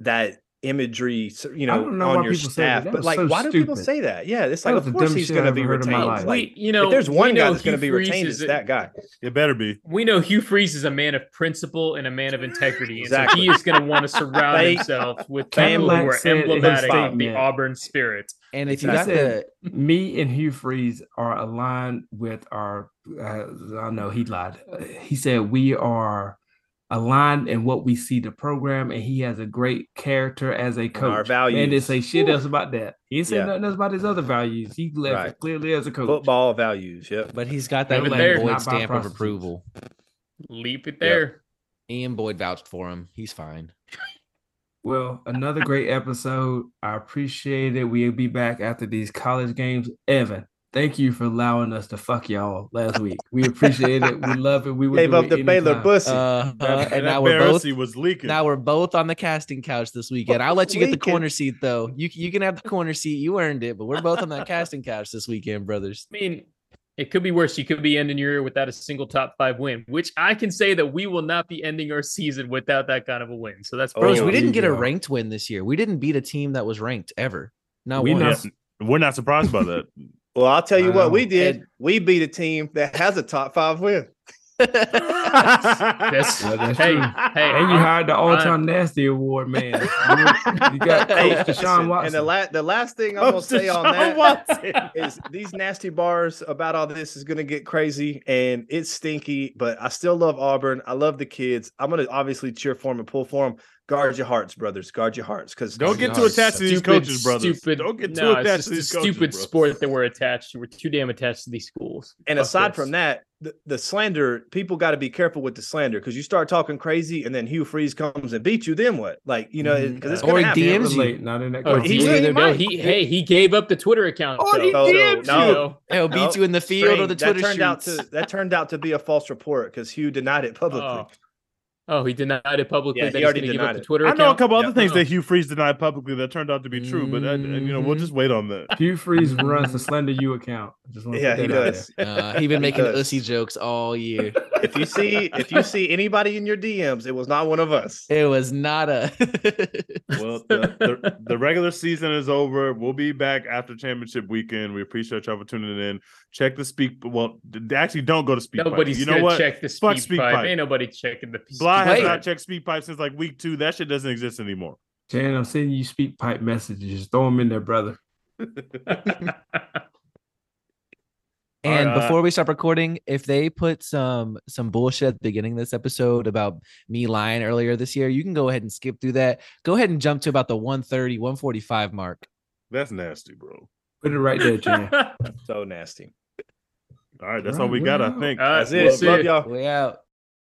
that imagery, you know, know on your staff. But like, so why stupid. do people say that? Yeah, it's like, of course he's going to be retained. Like, you know, if there's one guy that's going to be retained, it's that guy. It better be. We know Hugh Freeze is a man of principle and a man of integrity, exactly. and so he is going to want to surround himself with people who are emblematic of the Auburn spirit. And if you got the me and Hugh Freeze are aligned with our, uh, I know he lied. He said we are aligned in what we see the program, and he has a great character as a coach. And our values. And they say shit else about that. He ain't saying yeah. nothing else about his other values. He left right. clearly as a coach. Football values, yep. But he's got that Boyd stamp of approval. Leap it there. Yep. Ian Boyd vouched for him. He's fine. Well, another great episode. I appreciate it. We'll be back after these college games. Evan, Thank you for allowing us to fuck y'all last week. We appreciate it. We love it. We would gave up the Baylor bussy, uh, uh, and now we're both was leaking. Now we're both on the casting couch this weekend. I'll let you get the corner seat though. You you can have the corner seat. You earned it, but we're both on that casting couch this weekend, brothers. I mean, it could be worse. You could be ending your year without a single top five win, which I can say that we will not be ending our season without that kind of a win. So that's bros. we didn't get a ranked win this year. We didn't beat a team that was ranked ever. No, we not, we're not surprised by that. Well, I'll tell you what we did. And, we beat a team that has a top five win. that's, well, hey, hey, and you hired the all-time nasty award man. You, you got Coach Deshaun Watson. And the last, the last thing I'm gonna say on that Watson. is these nasty bars about all this is gonna get crazy and it's stinky. But I still love Auburn. I love the kids. I'm gonna obviously cheer for them and pull for them guard your hearts, brothers. Guard your hearts, because don't get too attached to these coaches, brothers. Stupid, don't get too no, attached to these coaches, stupid sport that we're attached to. We're too damn attached to these schools. And Fuck aside this. from that, the, the slander, people got to be careful with the slander because you start talking crazy, and then Hugh Freeze comes and beats you. Then what? Like you know, because mm-hmm. it's or he DMs you. Not in that. Oh, he, he, no, he, hey, he gave up the Twitter account. Oh, he so, DMs no, you. No, he'll beat no, you in the field or the Twitter. That turned shoots. out to that turned out to be a false report because Hugh denied it publicly. Oh. Oh, he denied it publicly. Yeah, he already denied give up it. the Twitter. I know a couple other things that Hugh Freeze denied publicly that turned out to be true, but uh, you know we'll just wait on that. Hugh Freeze runs the Slender You account. Just yeah, he does. Uh, he been making ussy jokes all year. If you see if you see anybody in your DMs, it was not one of us. It was not a. well, the, the, the regular season is over. We'll be back after championship weekend. We appreciate y'all for tuning in. Check the speak. Well, actually, don't go to speak. Nobody's you know what? Check the speak, speak pipe. pipe. Ain't nobody checking the. Bly has not checked speak pipe since like week two. That shit doesn't exist anymore. Jan, I'm sending you speak pipe messages. Just Throw them in there, brother. And right, before we stop recording, if they put some some bullshit at the beginning of this episode about me lying earlier this year, you can go ahead and skip through that. Go ahead and jump to about the 130, 145 mark. That's nasty, bro. Put it right there, Jan. so nasty. All right, that's all, all we got, I think. That's it. Love, love y'all. We out.